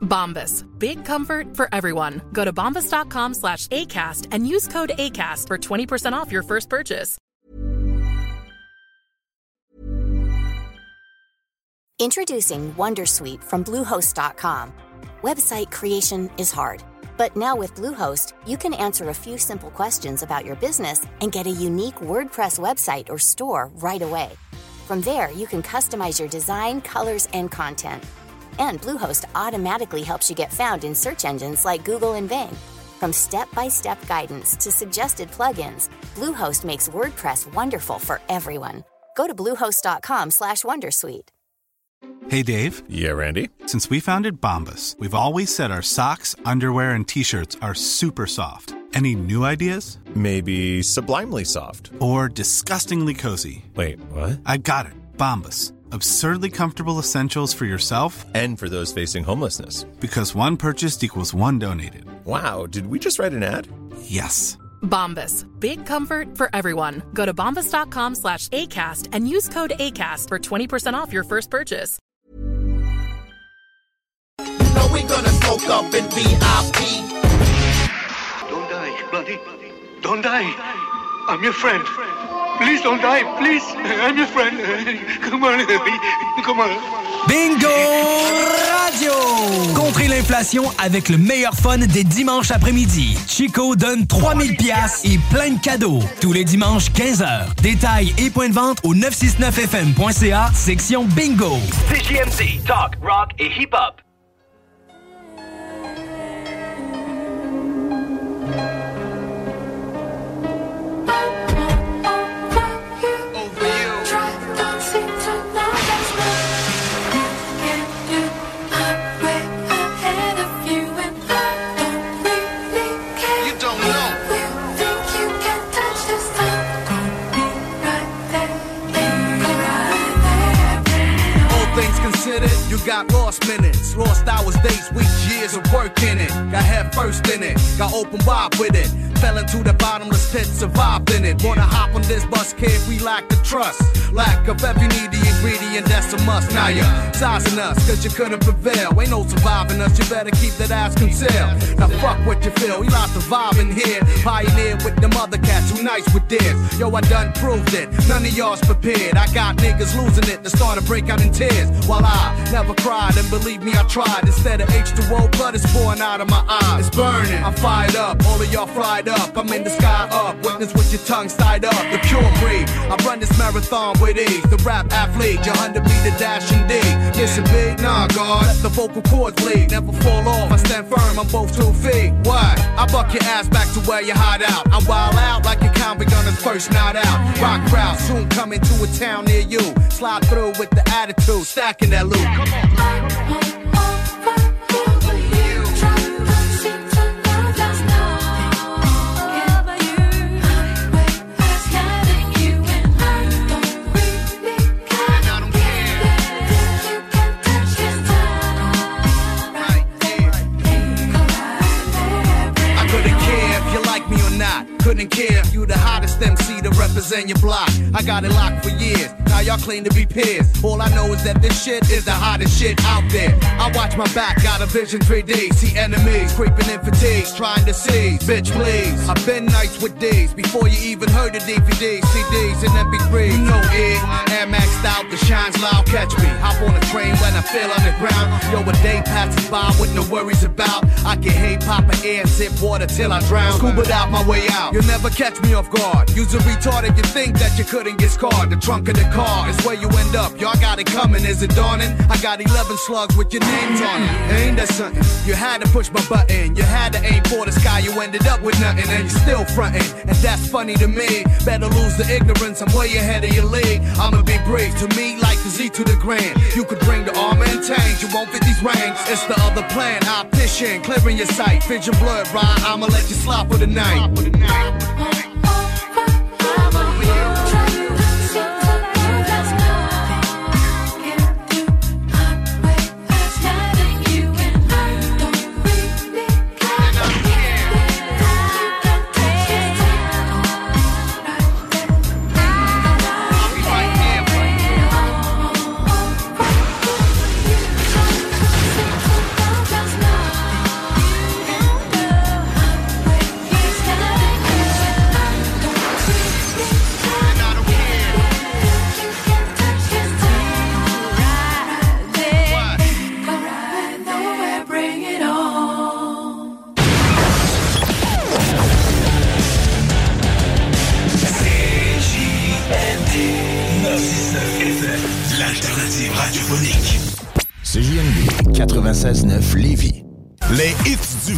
Bombas. Big comfort for everyone. Go to bombas.com slash ACAST and use code ACAST for 20% off your first purchase. Introducing Wondersuite from Bluehost.com. Website creation is hard, but now with Bluehost, you can answer a few simple questions about your business and get a unique WordPress website or store right away. From there, you can customize your design, colors, and content. And Bluehost automatically helps you get found in search engines like Google and Bing. From step-by-step guidance to suggested plugins, Bluehost makes WordPress wonderful for everyone. Go to bluehost.com/wondersuite. Hey Dave. Yeah, Randy. Since we founded Bombus, we've always said our socks, underwear, and t-shirts are super soft. Any new ideas? Maybe sublimely soft. Or disgustingly cozy. Wait, what? I got it. Bombus. Absurdly comfortable essentials for yourself And for those facing homelessness. because one purchased equals one donated. Wow, did we just write an ad? Yes. Bombas. Big comfort for everyone. Go to bombas.com slash ACAST and use code ACAST for 20% off your first purchase. know we gonna smoke up in VIP. Don't die, buddy. Don't die. I'm your friend. Please don't die. Please. I'm your friend. Come on. Come on. Bingo Radio! Contrez l'inflation avec le meilleur fun des dimanches après-midi. Chico donne 3000 pièces et plein de cadeaux. Tous les dimanches 15h. Détails et points de vente au 969fm.ca, section Bingo. CJMD, talk, rock et hip-hop. Got lost minutes, lost hours, days, weeks, years of work in it. Got head first in it, got open wide with it. Fell into the bottomless pit, survived in it. Wanna hop on this bus, kid? We lack the trust. Lack of every needy ingredient, that's a must. Now you're sizing us, cause you couldn't prevail. Ain't no surviving us, you better keep that ass concealed. Now fuck what you feel, we lost the vibe in here. Pioneer with the other cats who nice with this. Yo, I done proved it, none of y'all's prepared. I got niggas losing it they start to break out in tears. While I never cried, and believe me, I tried. Instead of H2O, blood is pouring out of my eyes. It's burning, I'm fired up, all of y'all fried up. I'm in the sky up, witness with your tongue tied up. The pure breed, I run this marathon with ease. The rap athlete, your under be the dash indeed. Listen, big, nah, God, let the vocal cords bleed. Never fall off, I stand firm, I'm both two feet. What? I buck your ass back to where you hide out. I'm wild out like your convict on his first night out. Rock crowd, soon coming to a town near you. Slide through with the attitude, stacking that loot. Come on. Couldn't care you the hottest MC to represent your block. I got it locked for years. Now y'all claim to be peers. All I know is that this shit is the hottest shit out there. I watch my back, got a vision 3D. See enemies creeping in fatigues, trying to seize. Bitch, please. I've been nights with these before you even heard the DVDs, CDs, and MP3s. You know it. Air maxed out, the shines loud. Catch me. Hop on a train when I feel underground. Yo, a day passes by with no worries about. I can hate, pop an air, and sip water till I drown. Scuba out my way out. You'll never catch me off guard. Use a retard if you think that you couldn't get scarred. The trunk of the car is where you end up. Y'all got it coming, is it dawning? I got 11 slugs with your names on it. Ain't that something? You had to push my button, you had to aim for the sky, you ended up with nothing, and you're still fronting. And that's funny to me. Better lose the ignorance, I'm way ahead of your league. I'ma be brave to me, like the Z to the grand. You could bring the armor and tanks, you won't fit these ranks. It's the other plan, i optician, clearing your sight. Vision blurred, right? I'ma let you slide for the night.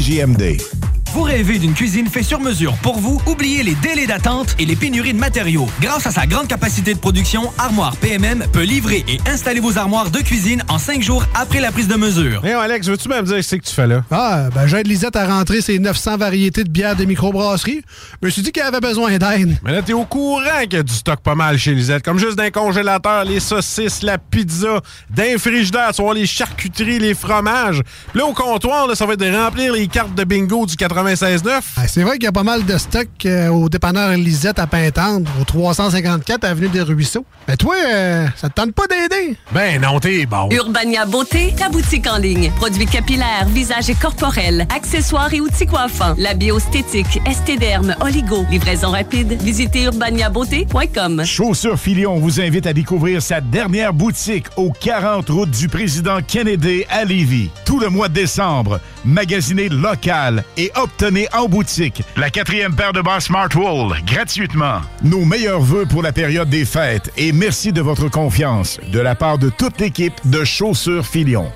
CJMD. Vous rêvez d'une cuisine faite sur mesure pour vous? Oubliez les délais d'attente et les pénuries de matériaux. Grâce à sa grande capacité de production, Armoire PMM peut livrer et installer vos armoires de cuisine en cinq jours après la prise de mesure. Hey, Alex, veux-tu même dire ce que tu fais là? Ah, ben j'aide Lisette à rentrer ses 900 variétés de bières de microbrasserie. Je me suis dit qu'elle avait besoin d'aide. Mais là, t'es au courant qu'il y a du stock pas mal chez Lisette. Comme juste d'un congélateur, les saucisses, la pizza, d'un frigidaire, tu vois, les charcuteries, les fromages. Puis là, au comptoir, là, ça va être de remplir les cartes de bingo du 96.9. Ah, c'est vrai qu'il y a pas mal de stock euh, au dépanneur Lisette à Pintendre, au 354 Avenue des Ruisseaux. Mais toi, euh, ça te tente pas d'aider? Ben non, t'es bon. Urbania Beauté, ta boutique en ligne. Produits capillaires, visage et corporels, accessoires et outils coiffants. La biostétique, estéderme, oligo. Livraison rapide. Visitez urbaniabeauté.com. Chaussures Filion vous invite à découvrir sa dernière boutique au 40 route du président Kennedy à Lévis. Tout le mois de décembre, magasinez local et obtenez en boutique la quatrième paire de bas Smartwool gratuitement. Nos meilleurs voeux pour la période des fêtes et merci de votre confiance de la part de toute l'équipe de Chaussures Filion.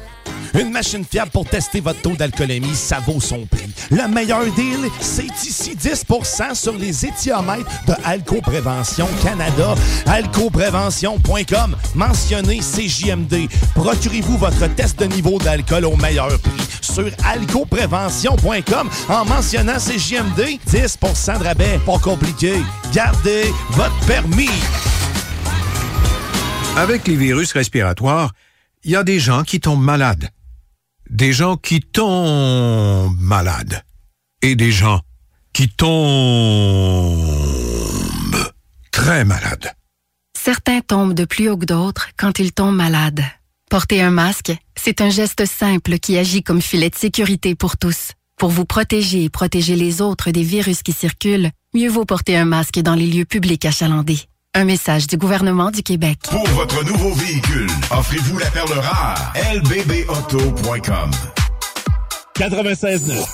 Une machine fiable pour tester votre taux d'alcoolémie, ça vaut son prix. Le meilleur deal, c'est ici 10% sur les éthiomètres de Alco Prévention Canada. Alcoprévention.com. Mentionnez CJMD. Procurez-vous votre test de niveau d'alcool au meilleur prix sur alcoprévention.com en mentionnant CJMD. 10% de rabais. Pas compliqué. Gardez votre permis. Avec les virus respiratoires, il y a des gens qui tombent malades. Des gens qui tombent malades. Et des gens qui tombent très malades. Certains tombent de plus haut que d'autres quand ils tombent malades. Porter un masque, c'est un geste simple qui agit comme filet de sécurité pour tous. Pour vous protéger et protéger les autres des virus qui circulent, mieux vaut porter un masque dans les lieux publics achalandés. Un message du gouvernement du Québec. Pour votre nouveau véhicule, offrez-vous la perle rare. lbbauto.com 96.9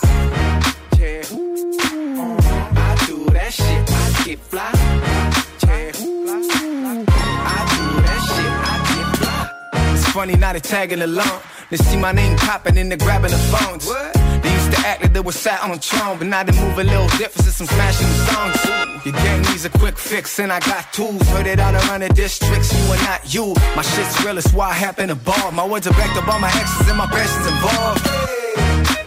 It's funny now they tagging along. They see my name popping and they're grabbing the phones. They used to act like they were sat on a throne, but now they move a little different since I'm smashing the songs. Your gang needs a quick fix and I got tools. Heard it all around the districts, you and not you. My shit's real, it's why I happen to ball. My words are backed up on my exes and my passions involved.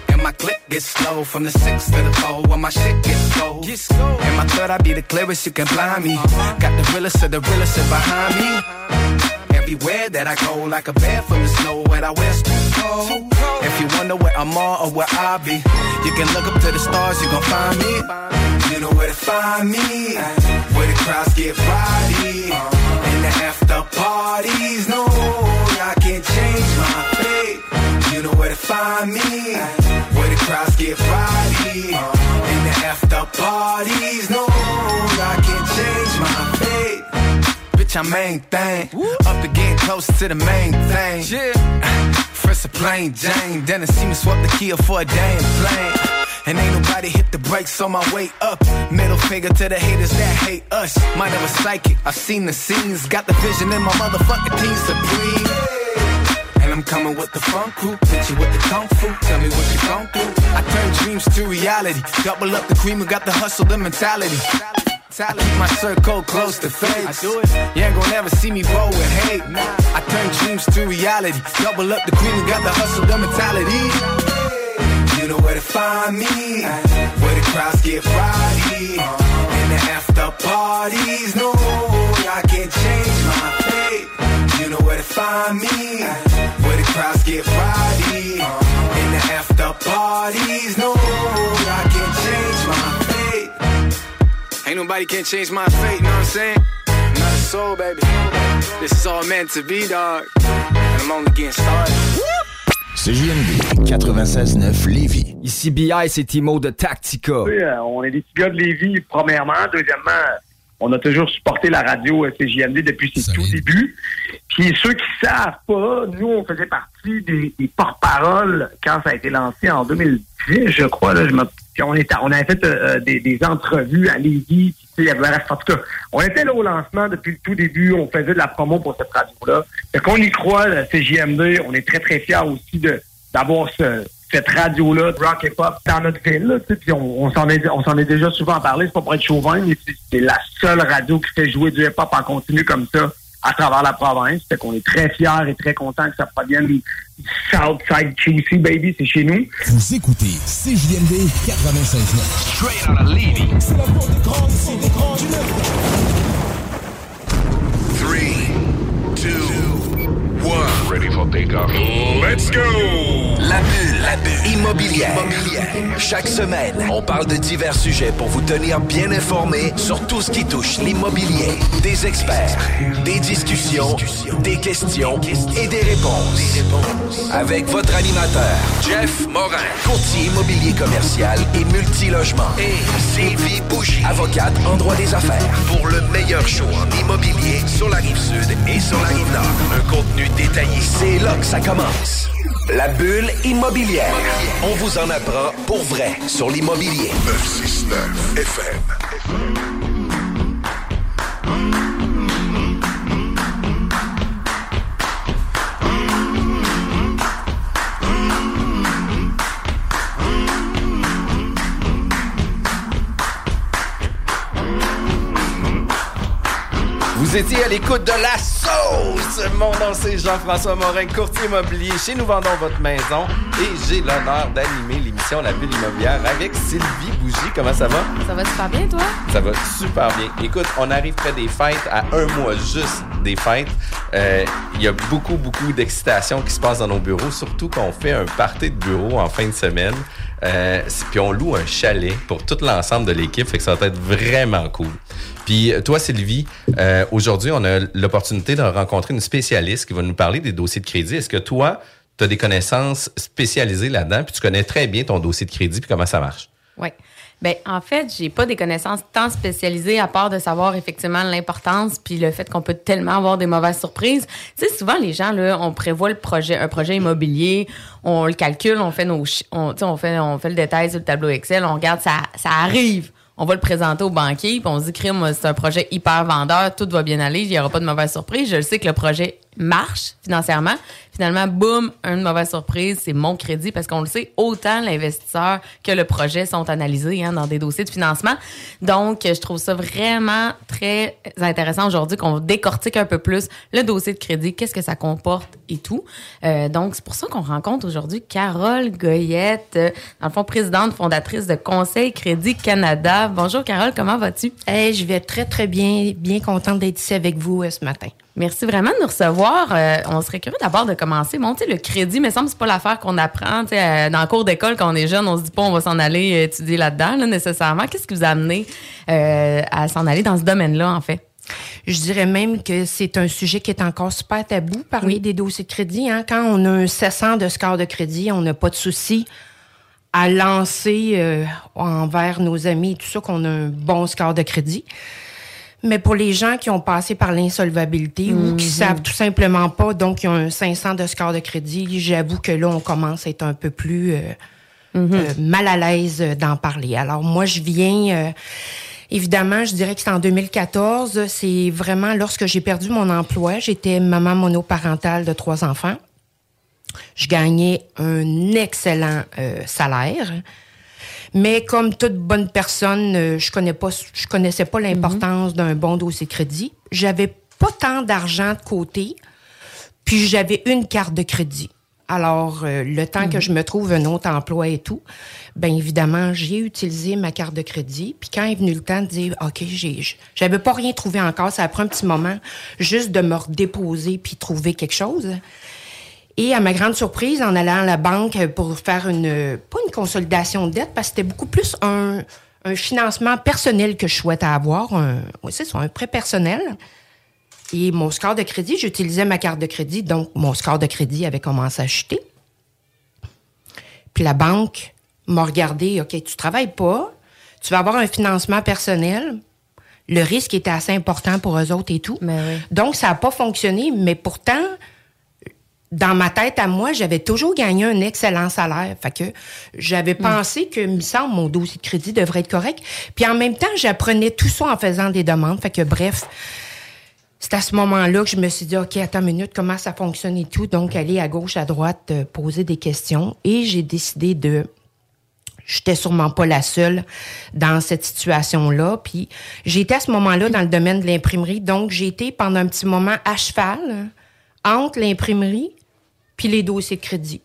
And my click gets slow from the six to the four when my shit gets cold. And my third, I be the clearest, you can blind me. Got the realest of the realest behind me. Everywhere that I go, like a bear from the snow, when I wear too cold. If you wonder where I'm on or where I be, you can look up to the stars, you gon' find me. You know where to find me. Where the crowds get rowdy. In the after parties. No, I can't change my fate. You know where to find me. Where the crowds get rowdy. In the after parties. No, I can't change my fate. Bitch, I'm main thing. Up to getting close to the main thing. Yeah. First a plain Jane, then I see me swap the Kia for a damn plane. And ain't nobody hit the brakes on my way up. Middle finger to the haters that hate us. Of a psychic, I've seen the scenes. Got the vision in my motherfucking team supreme. And I'm coming with the funk crew, hit you with the kung fu. Tell me what you gon' do. I turn dreams to reality. Double up the cream, we got the hustle, the mentality. I keep my circle close to fate. I do it. You ain't gonna ever see me roll with hate. I turn dreams to reality. Double up the cream, we got the hustle, the mentality. You know where to find me. Where the crowds get rowdy. In the after parties. No, I can't change my fate. You know where to find me. Where the crowds get rowdy. In the after parties. No, I Ain't nobody can change my fate, know what I'm saying? Not a soul, baby. This is all meant to be, dog. And I'm only getting started. CJMD 96.9 Lévis. Ici BI, c'est Timo de Tactica. Oui, euh, on est des petits gars de Lévis, premièrement. Deuxièmement, on a toujours supporté la radio euh, CJMD depuis ses tout débuts. Puis ceux qui savent pas, nous, on faisait partie des, des porte-paroles quand ça a été lancé en 2010, je crois. Là, je me- puis on, était, on avait fait euh, des, des entrevues à Lévis. puis, en tout cas, on était là au lancement depuis le tout début. On faisait de la promo pour cette radio-là. Fait qu'on y croit, la CJMD. On est très, très fiers aussi de d'avoir ce, cette radio-là de rock et pop dans notre ville. Là, tu sais, puis on, on s'en est, on s'en est déjà souvent parlé, c'est pas pour être chauvin, mais c'est, c'est la seule radio qui fait jouer du hip-hop en continu comme ça à travers la province. Fait qu'on est très fiers et très contents que ça provienne du Southside QC, baby, c'est chez nous. Vous écoutez CJMD 96.9. Straight out of Levy. C'est la voix des grands, c'est des grands du Three, two, one. Ready for takeoff. Let's go! La bulle, la bulle immobilière. Chaque semaine, on parle de divers sujets pour vous tenir bien informés sur tout ce qui touche l'immobilier. Des experts, des discussions, des questions et des réponses. Avec votre animateur, Jeff Morin, courtier immobilier commercial et multilogement. Et Sylvie Bougie, avocate en droit des affaires. Pour le meilleur show en immobilier sur la rive sud et sur la rive nord. Un contenu détaillé. C'est là que ça commence. La bulle immobilière. On vous en apprend pour vrai sur l'immobilier. 969 FM. Vous étiez à l'écoute de la sauce. Mon nom c'est Jean-François Morin, courtier immobilier chez Nous Vendons Votre Maison. Et j'ai l'honneur d'animer l'émission La Bulle Immobilière avec Sylvie Bougie. Comment ça va? Ça va super bien, toi? Ça va super bien. Écoute, on arrive près des fêtes, à un mois juste des fêtes. Euh, Il y a beaucoup, beaucoup d'excitation qui se passe dans nos bureaux, surtout quand on fait un party de bureau en fin de semaine. Euh, puis on loue un chalet pour tout l'ensemble de l'équipe, fait que ça va être vraiment cool. Puis toi, Sylvie, euh, aujourd'hui, on a l'opportunité de rencontrer une spécialiste qui va nous parler des dossiers de crédit. Est-ce que toi, tu as des connaissances spécialisées là-dedans, puis tu connais très bien ton dossier de crédit, puis comment ça marche? Oui. Ben, en fait, j'ai pas des connaissances tant spécialisées à part de savoir effectivement l'importance puis le fait qu'on peut tellement avoir des mauvaises surprises. Tu sais, souvent les gens là, on prévoit le projet, un projet immobilier, on le calcule, on fait nos, on, on fait, on fait le détail sur le tableau Excel, on regarde ça, ça arrive. On va le présenter au banquier, puis on se dit, crime, c'est un projet hyper vendeur, tout va bien aller, il n'y aura pas de mauvaise surprise. Je sais que le projet marche financièrement. Finalement, boum, une mauvaise surprise, c'est mon crédit parce qu'on le sait, autant l'investisseur que le projet sont analysés hein, dans des dossiers de financement. Donc, je trouve ça vraiment très intéressant aujourd'hui qu'on décortique un peu plus le dossier de crédit, qu'est-ce que ça comporte et tout. Euh, donc, c'est pour ça qu'on rencontre aujourd'hui Carole Goyette, dans le fond, présidente fondatrice de Conseil Crédit Canada. Bonjour Carole, comment vas-tu? je vais très, très bien, bien contente d'être ici avec vous euh, ce matin. Merci vraiment de nous recevoir. Euh, on serait curieux d'abord de commencer. Bon, tu sais, le crédit, me semble, c'est pas l'affaire qu'on apprend. Tu sais, euh, dans le cours d'école, quand on est jeune, on se dit pas on va s'en aller euh, étudier là-dedans, là, nécessairement. Qu'est-ce qui vous a amené euh, à s'en aller dans ce domaine-là, en fait? Je dirais même que c'est un sujet qui est encore super tabou parmi des dossiers de crédit. Hein. Quand on a un 700 de score de crédit, on n'a pas de souci à lancer euh, envers nos amis et tout ça qu'on a un bon score de crédit. Mais pour les gens qui ont passé par l'insolvabilité ou qui Mhm. savent tout simplement pas, donc qui ont un 500 de score de crédit, j'avoue que là, on commence à être un peu plus euh, euh, mal à l'aise euh, d'en parler. Alors moi, je viens... euh, Évidemment, je dirais que c'est en 2014. C'est vraiment lorsque j'ai perdu mon emploi. J'étais maman monoparentale de trois enfants. Je gagnais un excellent euh, salaire. Mais comme toute bonne personne, euh, je connais pas, je connaissais pas l'importance d'un bon dossier crédit. J'avais pas tant d'argent de côté, puis j'avais une carte de crédit. Alors, euh, le temps que je me trouve un autre emploi et tout, bien évidemment, j'ai utilisé ma carte de crédit. Puis quand est venu le temps de dire, OK, j'avais pas rien trouvé encore, ça a pris un petit moment juste de me redéposer puis trouver quelque chose. Et à ma grande surprise, en allant à la banque pour faire une, pas une consolidation de dette, parce que c'était beaucoup plus un, un financement personnel que je souhaitais avoir, un, c'est ça, un prêt personnel. Et mon score de crédit, j'utilisais ma carte de crédit, donc mon score de crédit avait commencé à chuter. Puis la banque m'a regardé, OK, tu travailles pas, tu vas avoir un financement personnel. Le risque était assez important pour eux autres et tout. Donc, ça n'a pas fonctionné, mais pourtant, dans ma tête à moi, j'avais toujours gagné un excellent salaire. Fait que j'avais pensé que, il me semble, mon dossier de crédit devrait être correct. Puis en même temps, j'apprenais tout ça en faisant des demandes. Fait que bref, c'est à ce moment-là que je me suis dit, OK, attends une minute, comment ça fonctionne et tout? Donc, aller à gauche, à droite, euh, poser des questions. Et j'ai décidé de J'étais sûrement pas la seule dans cette situation-là. Puis j'étais à ce moment-là dans le domaine de l'imprimerie. Donc, j'ai été pendant un petit moment à cheval entre l'imprimerie puis les dossiers de crédit.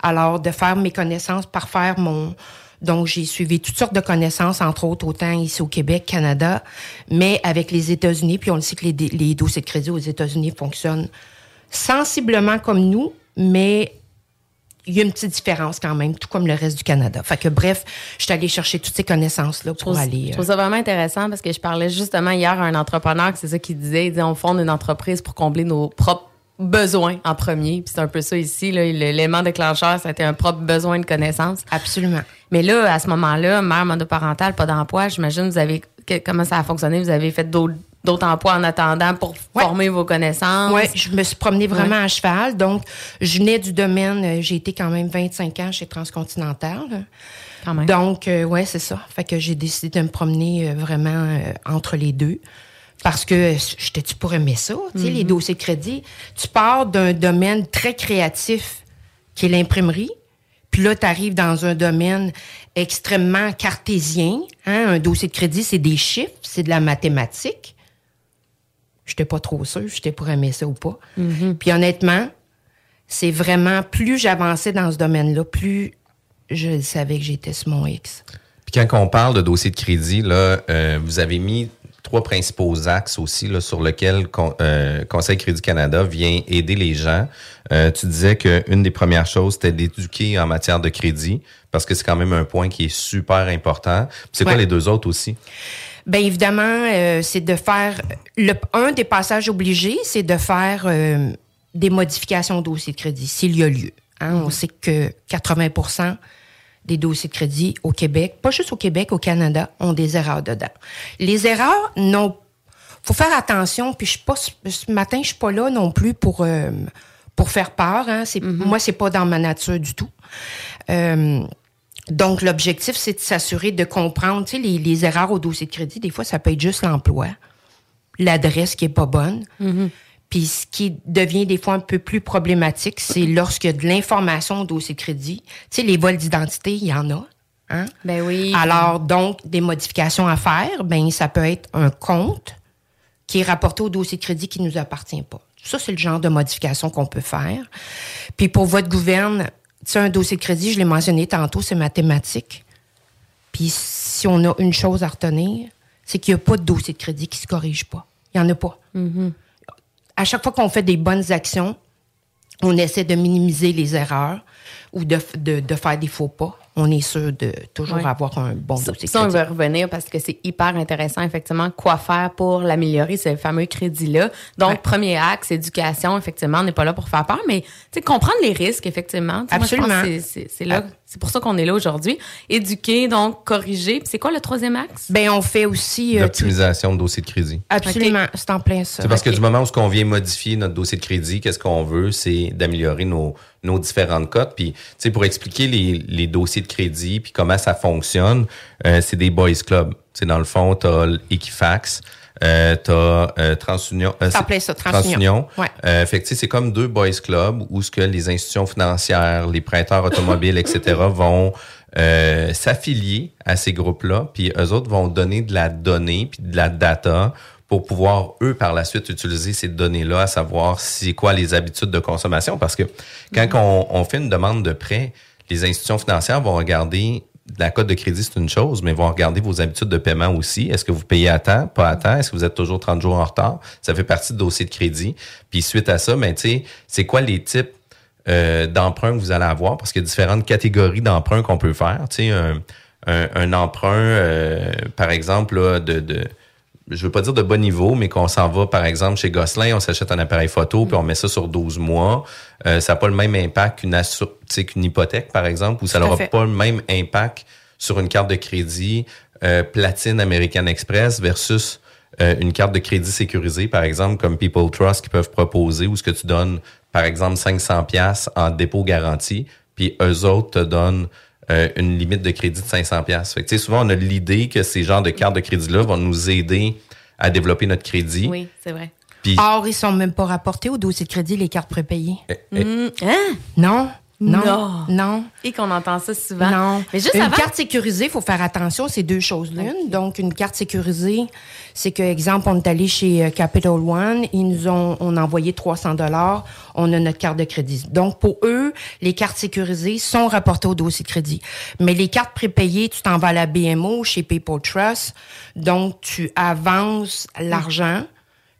Alors, de faire mes connaissances par faire mon... Donc, j'ai suivi toutes sortes de connaissances, entre autres, autant ici au Québec, Canada, mais avec les États-Unis. Puis on le sait que les, les dossiers de crédit aux États-Unis fonctionnent sensiblement comme nous, mais il y a une petite différence quand même, tout comme le reste du Canada. Fait que bref, je suis allée chercher toutes ces connaissances-là pour aller. Je euh, trouve ça vraiment intéressant parce que je parlais justement hier à un entrepreneur c'est ça qu'il disait. Il disait on fonde une entreprise pour combler nos propres besoins en premier. Puis c'est un peu ça ici. là. L'élément déclencheur, été un propre besoin de connaissance. Absolument. Mais là, à ce moment-là, mère monoparentale, pas d'emploi, j'imagine vous avez comment ça a fonctionné? Vous avez fait d'autres d'autres emplois en attendant pour former vos connaissances? Oui, je me suis promenée vraiment Ouais. à cheval. Donc, je venais du domaine, euh, j'ai été quand même 25 ans chez Transcontinental. Quand même. Donc, euh, ouais, c'est ça. Fait que j'ai décidé de me promener euh, vraiment euh, entre les deux. Parce que j'étais-tu pour aimer ça? Tu sais, les Mhm. dossiers de crédit? Tu pars d'un domaine très créatif qui est l'imprimerie. Puis là, tu arrives dans un domaine extrêmement cartésien. Hein? Un dossier de crédit, c'est des chiffres, c'est de la mathématique. J'étais pas trop sûre, j'étais pour aimer ça ou pas. Puis honnêtement, c'est vraiment, plus j'avançais dans ce domaine-là, plus je savais que j'étais sur mon X. Puis quand on parle de dossier de crédit, là, euh, vous avez mis trois principaux axes aussi là, sur lesquels con- euh, Conseil Crédit Canada vient aider les gens. Euh, tu disais qu'une des premières choses, c'était d'éduquer en matière de crédit, parce que c'est quand même un point qui est super important. C'est quoi les deux autres aussi? Bien évidemment, euh, c'est de faire le un des passages obligés, c'est de faire des modifications au dossier de crédit s'il y a lieu. Hein, On sait que 80 des dossiers de crédit au Québec, pas juste au Québec, au Canada, ont des erreurs dedans. Les erreurs n'ont faut faire attention. Puis je suis pas ce matin, je suis pas là non plus pour euh, pour faire peur. Hein. C'est moi, c'est pas dans ma nature du tout. Euh, donc l'objectif, c'est de s'assurer de comprendre, tu sais, les, les erreurs au dossier de crédit. Des fois, ça peut être juste l'emploi, l'adresse qui est pas bonne. Puis ce qui devient des fois un peu plus problématique, c'est lorsque de l'information au dossier de crédit. Tu sais, les vols d'identité, il y en a. Hein? Ben oui. Alors, donc, des modifications à faire, ben ça peut être un compte qui est rapporté au dossier de crédit qui ne nous appartient pas. Ça, c'est le genre de modification qu'on peut faire. Puis pour votre gouverne, tu sais, un dossier de crédit, je l'ai mentionné tantôt, c'est mathématique. Puis si on a une chose à retenir, c'est qu'il n'y a pas de dossier de crédit qui se corrige pas. Il n'y en a pas. À chaque fois qu'on fait des bonnes actions, On essaie de minimiser les erreurs ou de, de, de faire des faux pas on est sûr de toujours Ouais. avoir un bon dossier Ça, on va revenir parce que c'est hyper intéressant, effectivement, quoi faire pour l'améliorer, ce fameux crédit-là. Donc, premier axe, éducation, effectivement, on n'est pas là pour faire peur, mais comprendre les risques, effectivement. Absolument. c'est là, c'est pour ça qu'on est là aujourd'hui. Éduquer, donc, corriger. Puis c'est quoi le troisième axe? Ben, on fait aussi. euh, L'optimisation de dossier de crédit. Absolument, c'est en plein ça. C'est parce que du moment où on vient modifier notre dossier de crédit, qu'est-ce qu'on veut, c'est d'améliorer nos, nos différentes cotes. Puis, tu sais, pour expliquer les, les dossiers de crédit puis comment ça fonctionne, euh, c'est des boys club. C'est dans le fond, t'as Equifax, euh, t'as euh, TransUnion. euh, Ça ça, TransUnion. Ouais. Euh, fait que, c'est comme deux boys club où ce que les institutions financières, les prêteurs automobiles, etc. vont euh, s'affilier à ces groupes-là, puis eux autres vont donner de la donnée puis de la data pour pouvoir, eux, par la suite, utiliser ces données-là, à savoir c'est quoi les habitudes de consommation. Parce que quand on, on fait une demande de prêt, les institutions financières vont regarder la cote de crédit, c'est une chose, mais vont regarder vos habitudes de paiement aussi. Est-ce que vous payez à temps, pas à temps? Est-ce que vous êtes toujours 30 jours en retard? Ça fait partie du dossier de crédit. Puis suite à ça, ben, c'est quoi les types euh, d'emprunts que vous allez avoir? Parce qu'il y a différentes catégories d'emprunts qu'on peut faire. Un, un, un emprunt, euh, par exemple, là, de je veux pas dire de bas niveau, mais qu'on s'en va, par exemple, chez Gosselin, on s'achète un appareil photo, puis on met ça sur 12 mois. Euh, ça n'a pas le même impact qu'une hypothèque, par exemple, ou ça n'aura pas le même impact sur une carte de crédit euh, platine American Express versus euh, une carte de crédit sécurisée, par exemple, comme People Trust qui peuvent proposer, où ce que tu donnes, par exemple, 500 pièces en dépôt garanti, puis eux autres te donnent euh, une limite de crédit de 500 pièces. Fait que, tu sais, souvent, on a l'idée que ces genres de cartes de crédit-là vont nous aider à développer notre crédit. Oui, c'est vrai. Puis, Or, ils sont même pas rapportés au dossier de crédit, les cartes prépayées. eh, Hmm, hein? Non? Non. Non. Non. Et qu'on entend ça souvent. Non. Mais juste une avant. carte sécurisée, il faut faire attention, c'est deux choses l'une. Donc, une carte sécurisée, c'est que, exemple, on est allé chez euh, Capital One, ils nous ont, on a envoyé 300 dollars, on a notre carte de crédit. Donc, pour eux, les cartes sécurisées sont rapportées au dossier de crédit. Mais les cartes prépayées, tu t'en vas à la BMO, chez People Trust, donc tu avances l'argent,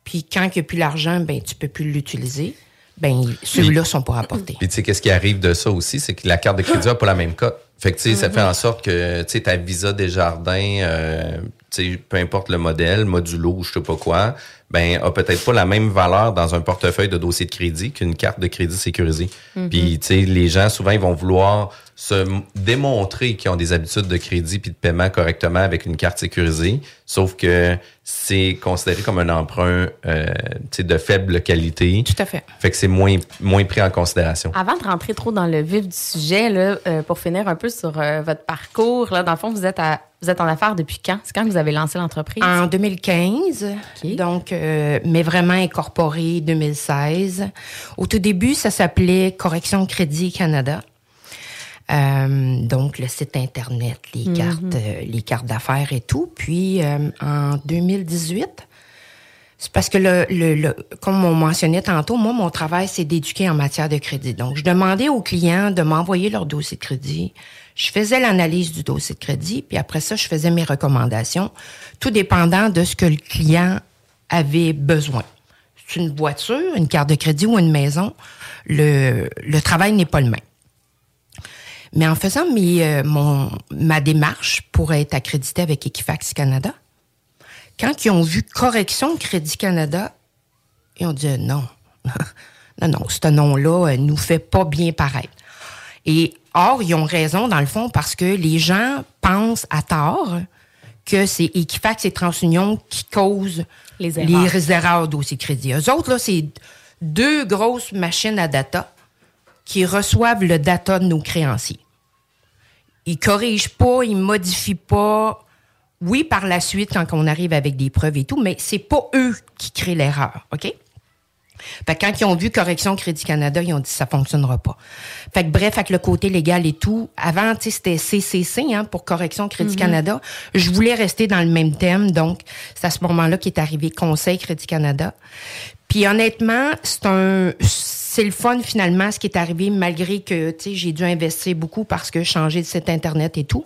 puis quand il n'y a plus l'argent, ben, tu peux plus l'utiliser. Ben, ceux-là sont pas rapportés. Puis tu sais, qu'est-ce qui arrive de ça aussi, c'est que la carte de crédit n'a pas la même cote. Fait que tu sais, ça fait en sorte que tu sais, ta Visa Desjardins, euh, tu sais, peu importe le modèle, modulo ou je sais pas quoi, ben a peut-être pas la même valeur dans un portefeuille de dossier de crédit qu'une carte de crédit sécurisée. Mhm. Puis tu sais, les gens souvent ils vont vouloir se démontrer qu'ils ont des habitudes de crédit puis de paiement correctement avec une carte sécurisée, sauf que c'est considéré comme un emprunt euh, de faible qualité. Tout à fait. Fait que c'est moins moins pris en considération. Avant de rentrer trop dans le vif du sujet, là, euh, pour finir un peu sur euh, votre parcours, là, dans le fond, vous êtes, à, vous êtes en affaires depuis quand? C'est quand que vous avez lancé l'entreprise? En 2015, donc, euh, mais vraiment incorporé 2016. Au tout début, ça s'appelait Correction Crédit Canada. Euh, donc, le site Internet, les Mhm. cartes, euh, les cartes d'affaires et tout. Puis, euh, en 2018, c'est parce que, le, le, le- comme on mentionnait tantôt, moi, mon travail, c'est d'éduquer en matière de crédit. Donc, je demandais aux clients de m'envoyer leur dossier de crédit. Je faisais l'analyse du dossier de crédit, puis après ça, je faisais mes recommandations, tout dépendant de ce que le client avait besoin. C'est une voiture, une carte de crédit ou une maison, le, le travail n'est pas le même. Mais en faisant mes, euh, mon, ma démarche pour être accrédité avec Equifax Canada, quand ils ont vu Correction Crédit Canada, ils ont dit euh, non. non, non, ce nom-là euh, nous fait pas bien paraître. Et or, ils ont raison, dans le fond, parce que les gens pensent à tort que c'est Equifax et TransUnion qui causent Les erreurs. les erreurs dossier crédit. Eux autres, là, c'est deux grosses machines à data qui reçoivent le data de nos créanciers. Ils corrigent pas, ils modifient pas. Oui, par la suite, quand on arrive avec des preuves et tout, mais c'est pas eux qui créent l'erreur, OK? Fait que quand ils ont vu Correction Crédit Canada, ils ont dit ça fonctionnera pas. Fait que bref, avec le côté légal et tout, avant, tu sais, c'était CCC hein, pour Correction Crédit Mhm. Canada. Je voulais rester dans le même thème, donc c'est à ce moment-là qu'est arrivé Conseil Crédit Canada. Puis honnêtement, c'est un, c'est le fun finalement ce qui est arrivé malgré que j'ai dû investir beaucoup parce que changer de site internet et tout.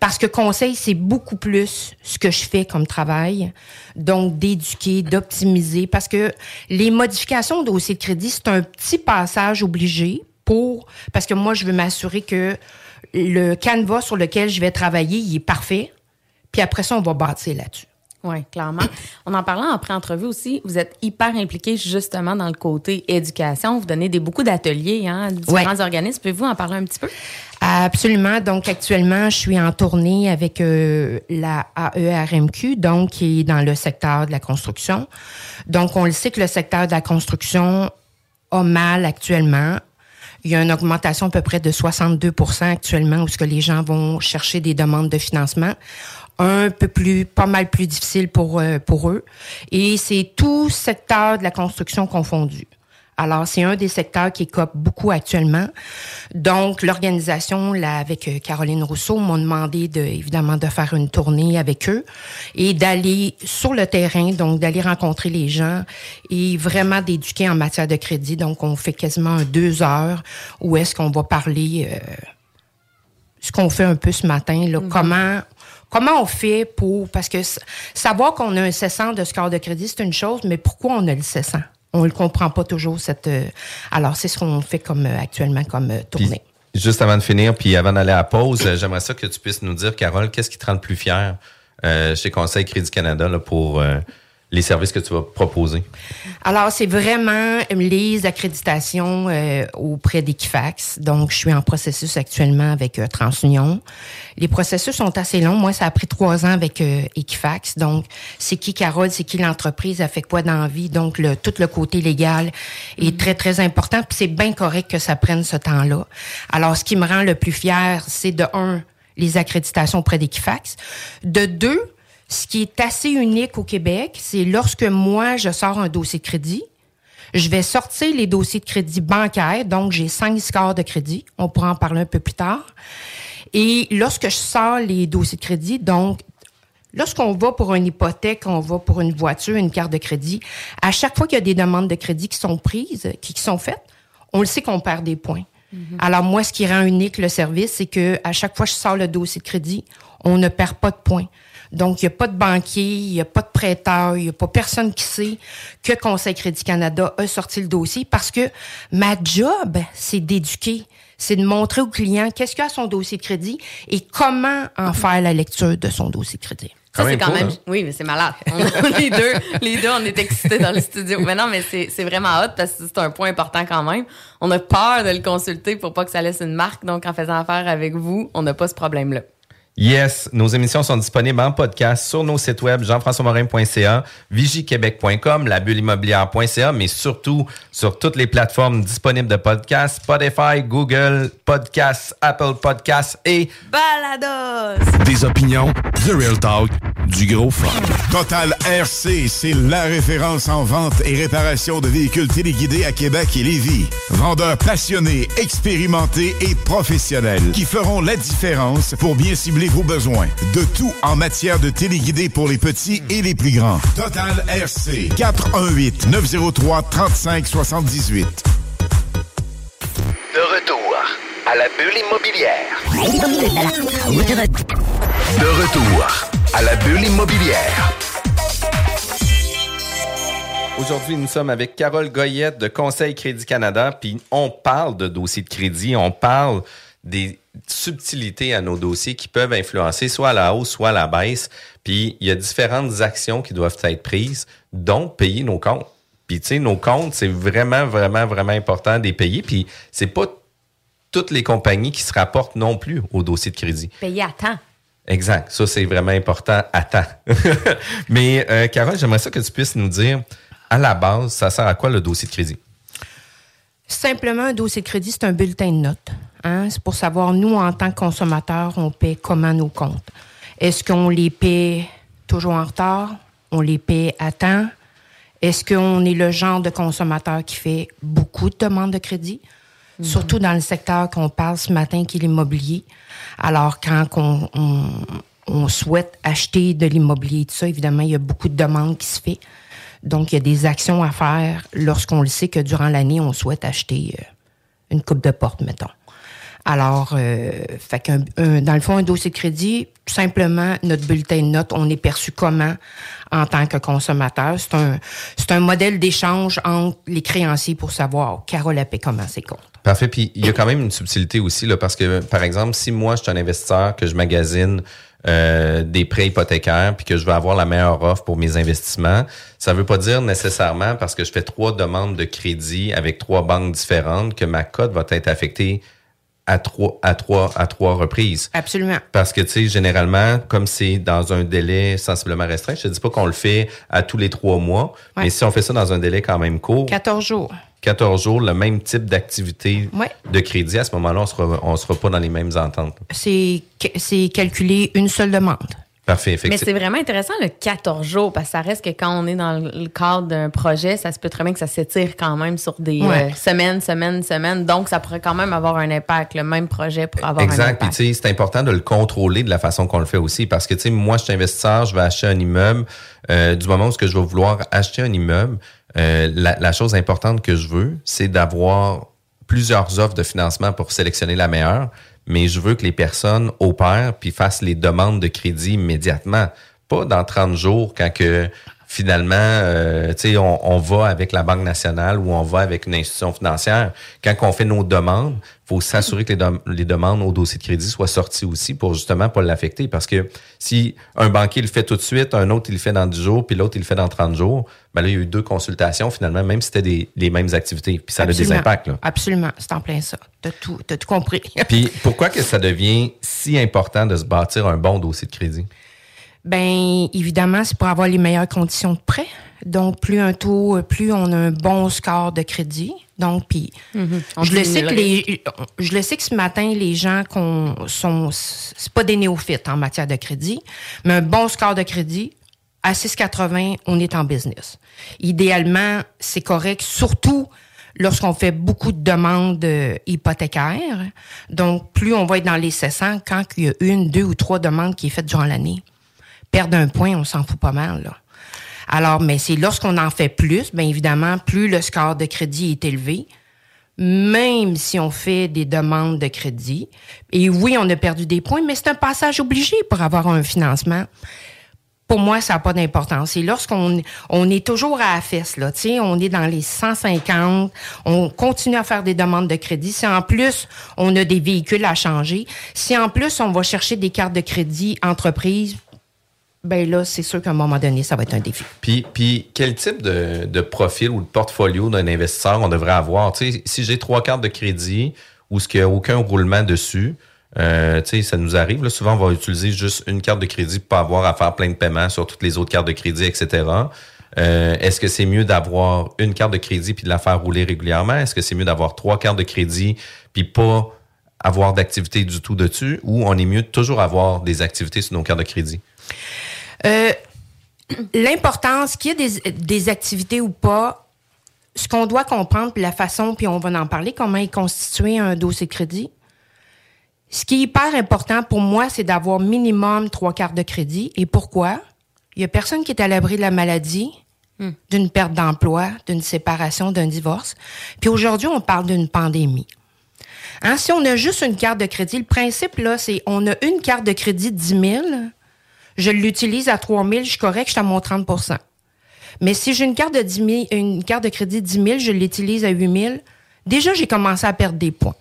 Parce que conseil c'est beaucoup plus ce que je fais comme travail. Donc d'éduquer d'optimiser. Parce que les modifications au dossier de crédit c'est un petit passage obligé pour parce que moi je veux m'assurer que le canevas sur lequel je vais travailler il est parfait. Puis après ça on va bâtir là-dessus oui, clairement. On en parlant après entrevue aussi, vous êtes hyper impliqué justement dans le côté éducation. Vous donnez des, beaucoup d'ateliers hein, à différents organismes. Pouvez-vous en parler un petit peu? Absolument. Donc actuellement, je suis en tournée avec euh, la AERMQ, donc qui est dans le secteur de la construction. Donc on le sait que le secteur de la construction a mal actuellement. Il y a une augmentation à peu près de 62% actuellement où ce que les gens vont chercher des demandes de financement un peu plus, pas mal plus difficile pour, euh, pour eux. Et c'est tout secteur de la construction confondu. Alors, c'est un des secteurs qui cope beaucoup actuellement. Donc, l'organisation, là, avec euh, Caroline Rousseau, m'ont demandé de, évidemment, de faire une tournée avec eux et d'aller sur le terrain, donc d'aller rencontrer les gens et vraiment d'éduquer en matière de crédit. Donc, on fait quasiment deux heures où est-ce qu'on va parler, euh, ce qu'on fait un peu ce matin, là, comment Comment on fait pour... Parce que savoir qu'on a un cessant de score de crédit, c'est une chose, mais pourquoi on a le cessant? On ne le comprend pas toujours. cette. Euh, alors, c'est ce qu'on fait comme euh, actuellement comme euh, tournée. juste avant de finir, puis avant d'aller à la pause, j'aimerais ça que tu puisses nous dire, Carole, qu'est-ce qui te rend le plus fier chez Conseil Crédit Canada là, pour les services que tu vas proposer? Alors, c'est vraiment les accréditations euh, auprès d'Equifax. Donc, je suis en processus actuellement avec euh, TransUnion. Les processus sont assez longs. Moi, ça a pris trois ans avec euh, Equifax. Donc, c'est qui Carole, c'est qui l'entreprise, a fait quoi dans la vie? Donc, le, tout le côté légal est mm-hmm. très, très important. Puis c'est bien correct que ça prenne ce temps-là. Alors, ce qui me rend le plus fier, c'est de un, les accréditations auprès d'Equifax. De deux, ce qui est assez unique au Québec, c'est lorsque moi, je sors un dossier de crédit, je vais sortir les dossiers de crédit bancaires, donc j'ai cinq scores de crédit. On pourra en parler un peu plus tard. Et lorsque je sors les dossiers de crédit, donc lorsqu'on va pour une hypothèque, on va pour une voiture, une carte de crédit, à chaque fois qu'il y a des demandes de crédit qui sont prises, qui sont faites, on le sait qu'on perd des points. Mm-hmm. Alors moi, ce qui rend unique le service, c'est que à chaque fois que je sors le dossier de crédit, on ne perd pas de points. Donc, il n'y a pas de banquier, il n'y a pas de prêteur, il n'y a pas personne qui sait que Conseil Crédit Canada a sorti le dossier parce que ma job, c'est d'éduquer, c'est de montrer au client qu'est-ce qu'il a son dossier de crédit et comment en faire la lecture de son dossier de crédit. Ça, c'est quand même. Hein? Oui, mais c'est malade. les deux, les deux, on est excités dans le studio. Mais non, mais c'est vraiment hot parce que c'est un point important quand même. On a peur de le consulter pour pas que ça laisse une marque. Donc, en faisant affaire avec vous, on n'a pas ce problème-là. Yes, nos émissions sont disponibles en podcast sur nos sites web jean-françois-morin.ca, vigiquebec.com, labulleimmobilière.ca, mais surtout sur toutes les plateformes disponibles de podcasts, Spotify, Google Podcasts, Apple Podcasts et Balados. Des opinions, The Real Talk, du gros fun. Total RC, c'est la référence en vente et réparation de véhicules téléguidés à Québec et Lévis. Vendeurs passionnés, expérimentés et professionnels qui feront la différence pour bien cibler vos besoins. De tout en matière de téléguidés pour les petits et les plus grands? Total RC 418 903 35 78. De retour à la bulle immobilière. De retour à la bulle immobilière. Aujourd'hui, nous sommes avec Carole Goyette de Conseil Crédit Canada, puis on parle de dossier de crédit, on parle des subtilités à nos dossiers qui peuvent influencer soit à la hausse, soit à la baisse. Puis il y a différentes actions qui doivent être prises, dont payer nos comptes. Puis tu sais, nos comptes, c'est vraiment, vraiment, vraiment important de les payer. Puis c'est pas toutes les compagnies qui se rapportent non plus au dossier de crédit. Payer à temps. Exact. Ça, c'est vraiment important à temps. Mais, euh, Carole, j'aimerais ça que tu puisses nous dire, à la base, ça sert à quoi le dossier de crédit? Simplement, un dossier de crédit, c'est un bulletin de notes. Hein? C'est pour savoir, nous, en tant que consommateurs, on paie comment nos comptes. Est-ce qu'on les paie toujours en retard? On les paie à temps? Est-ce qu'on est le genre de consommateur qui fait beaucoup de demandes de crédit? Mm-hmm. Surtout dans le secteur qu'on parle ce matin, qui est l'immobilier. Alors, quand on, souhaite acheter de l'immobilier, tout ça, évidemment, il y a beaucoup de demandes qui se fait. Donc, il y a des actions à faire lorsqu'on le sait que durant l'année, on souhaite acheter euh, une coupe de porte, mettons. Alors, euh, fait qu'un- un- dans le fond, un dossier de crédit, simplement, notre bulletin de notes, on est perçu comment en tant que consommateur? C'est un, un modèle d'échange entre les créanciers pour savoir, Carole a payé comment ses comptes. Parfait. Puis il y a quand même une subtilité aussi, là, parce que, par exemple, si moi, je suis un investisseur, que je magasine euh, des prêts hypothécaires, puis que je veux avoir la meilleure offre pour mes investissements, ça veut pas dire nécessairement, parce que je fais trois demandes de crédit avec trois banques différentes, que ma cote va être affectée à trois, à trois, à trois reprises. Absolument. Parce que, tu sais, généralement, comme c'est dans un délai sensiblement restreint, je te dis pas qu'on le fait à tous les trois mois, Ouais. mais si on fait ça dans un délai quand même court, 14 jours. 14 jours, le même type d'activité Ouais. de crédit, à ce moment-là, on sera, on sera pas dans les mêmes ententes. C'est c'est calculé une seule demande. Parfait, Mais c'est vraiment intéressant le 14 jours parce que ça reste que quand on est dans le cadre d'un projet, ça se peut très bien que ça s'étire quand même sur des Ouais. euh, semaines, semaines, semaines. Donc, ça pourrait quand même avoir un impact. Le même projet pour avoir un Exact. Puis, impact. tu sais, c'est important de le contrôler de la façon qu'on le fait aussi. Parce que, tu sais, moi, je suis investisseur, je vais acheter un immeuble. Euh, du moment où ce que je vais vouloir acheter un immeuble, euh, la, la chose importante que je veux, c'est d'avoir plusieurs offres de financement pour sélectionner la meilleure. Mais je veux que les personnes opèrent puis fassent les demandes de crédit immédiatement. Pas dans 30 jours quand que finalement, euh, tu sais, on, on va avec la Banque nationale ou on va avec une institution financière. Quand on fait nos demandes, faut s'assurer que les, les demandes au dossier de crédit soient sorties aussi pour justement pas l'affecter. Parce que si un banquier le fait tout de suite, un autre il le fait dans 10 jours, puis l'autre il le fait dans 30 jours, ben là, il y a eu deux consultations finalement, même si c'était des, les mêmes activités. Puis ça a des impacts. Là. Absolument. C'est en plein ça. T'as tout, t'as tout compris. Puis pourquoi que ça devient si important de se bâtir un bon dossier de crédit? Ben évidemment, c'est pour avoir les meilleures conditions de prêt. Donc plus un taux, plus on a un bon score de crédit. Donc puis Mhm. On je le sais que les je le sais que ce matin les gens qu'on sont c'est pas des néophytes en matière de crédit, mais un bon score de crédit à 6,80, on est en business. Idéalement, c'est correct surtout lorsqu'on fait beaucoup de demandes euh, hypothécaires. Donc, plus on va être dans les 700 quand il y a une, deux ou trois demandes qui est faites durant l'année. Perdre un point, on s'en fout pas mal, là. Alors, mais c'est lorsqu'on en fait plus, bien évidemment, plus le score de crédit est élevé, même si on fait des demandes de crédit. Et oui, on a perdu des points, mais c'est un passage obligé pour avoir un financement. Pour moi, ça n'a pas d'importance. Et lorsqu'on on est toujours à la fesse, là, on est dans les 150, on continue à faire des demandes de crédit. Si en plus, on a des véhicules à changer, si en plus, on va chercher des cartes de crédit entreprise, ben là, c'est sûr qu'à un moment donné, ça va être un défi. Puis, puis quel type de, de profil ou de portfolio d'un investisseur on devrait avoir? Tu sais, si j'ai trois cartes de crédit ou ce qu'il n'y a aucun roulement dessus, euh, ça nous arrive. Là, souvent, on va utiliser juste une carte de crédit pour pas avoir à faire plein de paiements sur toutes les autres cartes de crédit, etc. Euh, Est-ce que c'est mieux d'avoir une carte de crédit puis de la faire rouler régulièrement? Est-ce que c'est mieux d'avoir trois cartes de crédit puis pas avoir d'activité du tout dessus? Ou on est mieux toujours avoir des activités sur nos cartes de crédit? Euh, L'importance qu'il y ait des, des activités ou pas, ce qu'on doit comprendre, puis la façon, puis on va en parler, comment est constitué un dossier de crédit. Ce qui est hyper important pour moi, c'est d'avoir minimum trois cartes de crédit. Et pourquoi? Il y a personne qui est à l'abri de la maladie, d'une perte d'emploi, d'une séparation, d'un divorce. Puis aujourd'hui, on parle d'une pandémie. Hein, si on a juste une carte de crédit, le principe, là, c'est on a une carte de crédit de 10 000, je l'utilise à 3 000, je suis correct, je suis à mon 30% Mais si j'ai une carte de 10 000, une carte de crédit de 10 000, je l'utilise à 8 000, déjà, j'ai commencé à perdre des points.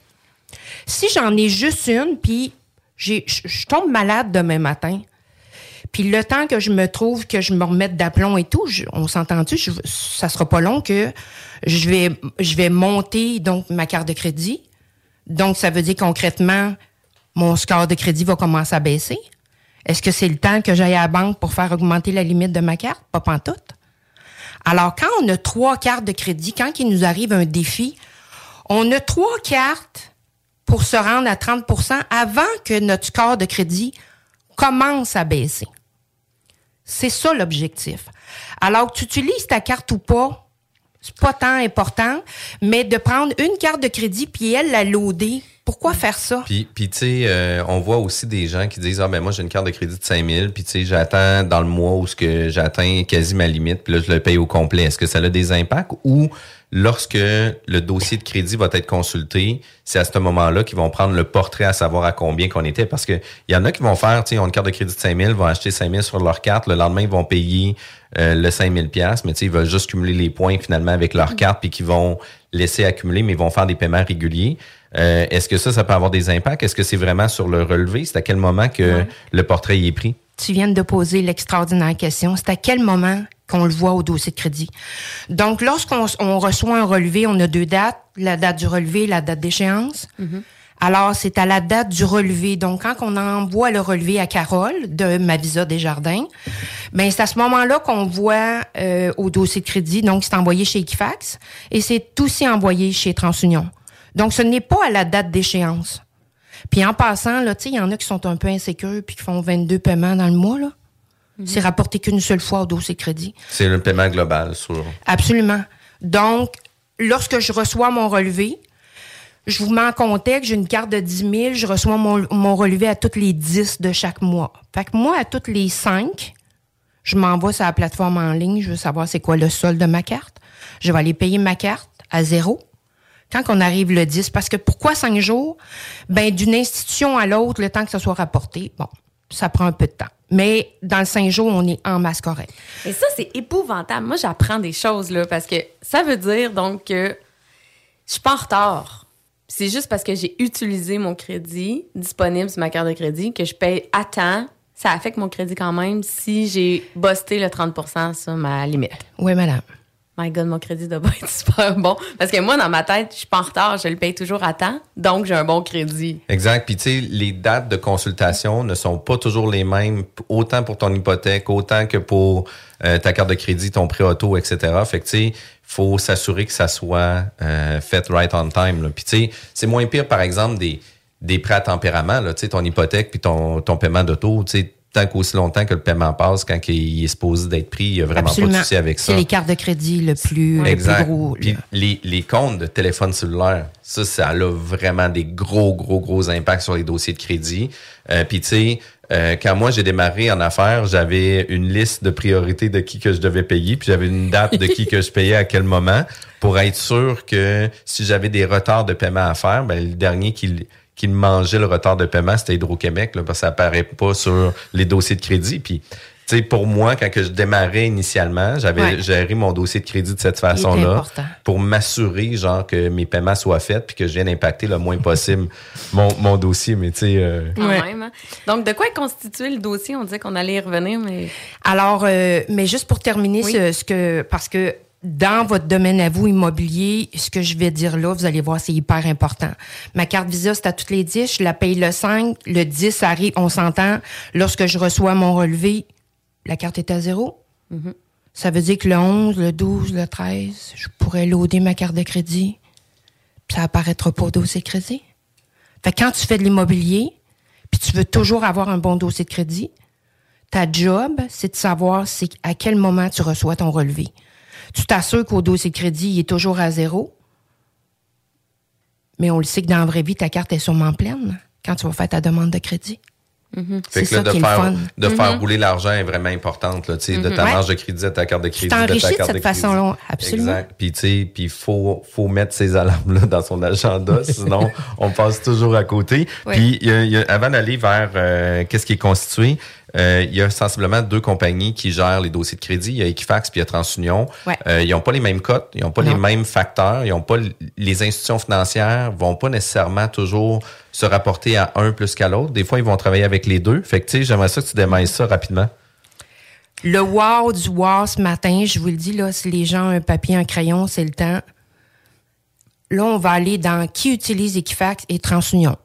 Si j'en ai juste une, puis je tombe malade demain matin, puis le temps que je me trouve, que je me remette d'aplomb et tout, on s'entend-tu, ça sera pas long que je vais, je vais monter donc ma carte de crédit. Donc, ça veut dire concrètement, mon score de crédit va commencer à baisser. Est-ce que c'est le temps que j'aille à la banque pour faire augmenter la limite de ma carte? Pas pantoute. Alors, quand on a trois cartes de crédit, quand il nous arrive un défi, on a trois cartes pour se rendre à 30% avant que notre score de crédit commence à baisser. C'est ça l'objectif. Alors que tu utilises ta carte ou pas, c'est pas tant important, mais de prendre une carte de crédit puis elle la loader Pourquoi faire ça? Puis, puis tu sais, euh, on voit aussi des gens qui disent, ah ben moi j'ai une carte de crédit de 5000, puis tu sais, j'attends dans le mois où ce que j'atteins quasi ma limite, puis là je le paye au complet. Est-ce que ça a des impacts? Ou lorsque le dossier de crédit va être consulté, c'est à ce moment-là qu'ils vont prendre le portrait à savoir à combien qu'on était? Parce que il y en a qui vont faire, tu sais, ils ont une carte de crédit de 5000, vont acheter 5000 sur leur carte, le lendemain ils vont payer euh, le 5000 pièces, mais tu sais, ils veulent juste cumuler les points finalement avec leur carte, puis qu'ils vont laisser accumuler, mais ils vont faire des paiements réguliers. Euh, Est-ce que ça, ça peut avoir des impacts? Est-ce que c'est vraiment sur le relevé? C'est à quel moment que le portrait y est pris? Tu viens de poser l'extraordinaire question. C'est à quel moment qu'on le voit au dossier de crédit? Donc, lorsqu'on on reçoit un relevé, on a deux dates, la date du relevé et la date d'échéance. Alors, c'est à la date du relevé. Donc, quand on envoie le relevé à Carole de ma Visa Desjardins, ben c'est à ce moment-là qu'on voit euh, au dossier de crédit. Donc, c'est envoyé chez Equifax et c'est aussi envoyé chez TransUnion. Donc, ce n'est pas à la date d'échéance. Puis en passant, là, tu sais, il y en a qui sont un peu insécures puis qui font 22 paiements dans le mois, là. C'est rapporté qu'une seule fois au dossier de crédit. C'est le paiement global sur. Absolument. Donc, lorsque je reçois mon relevé, je vous mets en contexte, j'ai une carte de 10 000, je reçois mon, relevé à toutes les 10 de chaque mois. Fait que moi, à toutes les 5, je m'envoie sur la plateforme en ligne, je veux savoir c'est quoi le solde de ma carte. Je vais aller payer ma carte à zéro quand on arrive le 10. Parce que pourquoi 5 jours? Ben, d'une institution à l'autre, le temps que ça soit rapporté, bon, ça prend un peu de temps. Mais dans le 5 jours, on est en masse correcte. Et ça, c'est épouvantable. Moi, j'apprends des choses, là, parce que ça veut dire, donc, que je suis pas en retard. C'est juste parce que j'ai utilisé mon crédit disponible sur ma carte de crédit que je paye à temps. Ça affecte mon crédit quand même si j'ai busté le 30% sur ma limite. Oui, madame. My God, mon crédit doit pas être super bon. Parce que moi, dans ma tête, je suis pas en retard, je le paye toujours à temps, donc j'ai un bon crédit. Exact. Puis tu sais, les dates de consultation ne sont pas toujours les mêmes, autant pour ton hypothèque, autant que pour euh, ta carte de crédit, ton prêt auto, etc. Fait que tu sais, faut s'assurer que ça soit euh, fait right on time. là. Puis tu sais, c'est moins pire, par exemple, des, des prêts à tempérament, là, tu sais, ton hypothèque puis ton, ton paiement d'auto, tu sais, tant qu'aussi longtemps que le paiement passe, quand il est supposé d'être pris, il n'y a vraiment pas de souci avec ça. C'est les cartes de crédit le plus, le plus gros. Puis les, les comptes de téléphone cellulaire, ça, ça a vraiment des gros, gros, gros impacts sur les dossiers de crédit. Euh, Puis tu sais, euh, quand moi j'ai démarré en affaires, j'avais une liste de priorités de qui que je devais payer, puis j'avais une date de qui que je payais à quel moment, pour être sûr que si j'avais des retards de paiement à faire, ben le dernier qui qui mangeait le retard de paiement, c'était Hydro-Québec, parce que ça apparaît pas sur les dossiers de crédit. Puis, sais, pour moi, quand que je démarrais initialement, j'avais Ouais. géré mon dossier de crédit de cette façon-là important. pour m'assurer, genre, que mes paiements soient faits puis que je vienne impacter le moins possible mon, mon dossier. Mais, tu sais, euh, Quand même, hein. Donc, de quoi est constitué le dossier? On disait qu'on allait y revenir, mais. Alors, euh, mais juste pour terminer, Oui. ce, ce que parce que dans votre domaine à vous immobilier, ce que je vais dire là, vous allez voir, c'est hyper important. Ma carte Visa, c'est à toutes les 10, je la paye le 5, le 10 ça arrive, on s'entend. Lorsque je reçois mon relevé, la carte est à zéro. Mhm. Ça veut dire que le 11, le 12, le 13, je pourrais loader ma carte de crédit, puis ça apparaîtra pas au dossier de crédit. Fait que quand tu fais de l'immobilier, puis tu veux toujours avoir un bon dossier de crédit, ta job, c'est de savoir c'est à quel moment tu reçois ton relevé. Tu t'assures qu'au dossier de crédit, il est toujours à zéro. Mais on le sait que dans la vraie vie, ta carte est sûrement pleine quand tu vas faire ta demande de crédit. Fait C'est que là, de faire, de faire Mhm. rouler l'argent est vraiment importante, là, tu sais, de Mhm. ta Ouais. marge de crédit à ta carte de crédit, de ta t'enrichis de carte cette de crédit. façon-là, absolument. Exact. Puis, tu sais, puis faut, faut mettre ces alarmes-là dans son agenda, sinon on passe toujours à côté. Puis, y a- y a- avant d'aller vers euh, qu'est-ce qui est constitué, euh, il y a sensiblement deux compagnies qui gèrent les dossiers de crédit. Il y a Equifax puis il y a TransUnion. Ouais. Euh, ils n'ont pas les mêmes cotes, ils n'ont pas les mêmes facteurs, ils ont pas les institutions financières vont pas nécessairement toujours se rapporter à un plus qu'à l'autre. Des fois, ils vont travailler avec les deux. Fait que tu sais, j'aimerais ça que tu démailles ça rapidement. Le wow du wow ce matin, je vous le dis, là, si les gens ont un papier, un crayon, c'est le temps. Là, on va aller dans qui utilise Equifax et TransUnion.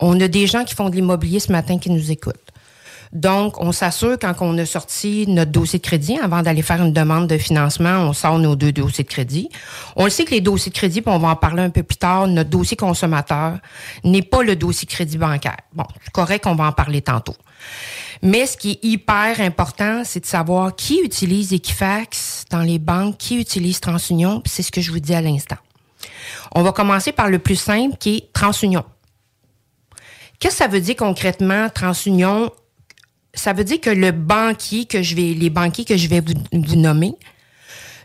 On a des gens qui font de l'immobilier ce matin qui nous écoutent. Donc, on s'assure quand on a sorti notre dossier de crédit, avant d'aller faire une demande de financement, on sort nos deux dossiers de crédit. On le sait que les dossiers de crédit, puis on va en parler un peu plus tard, notre dossier consommateur n'est pas le dossier crédit bancaire. Bon, c'est correct, on va en parler tantôt. Mais ce qui est hyper important, c'est de savoir qui utilise Equifax dans les banques, qui utilise TransUnion, c'est ce que je vous dis à l'instant. On va commencer par le plus simple qui est TransUnion. Qu'est-ce que ça veut dire concrètement, TransUnion? Ça veut dire que le banquier que je vais, les banquiers que je vais vous, nommer,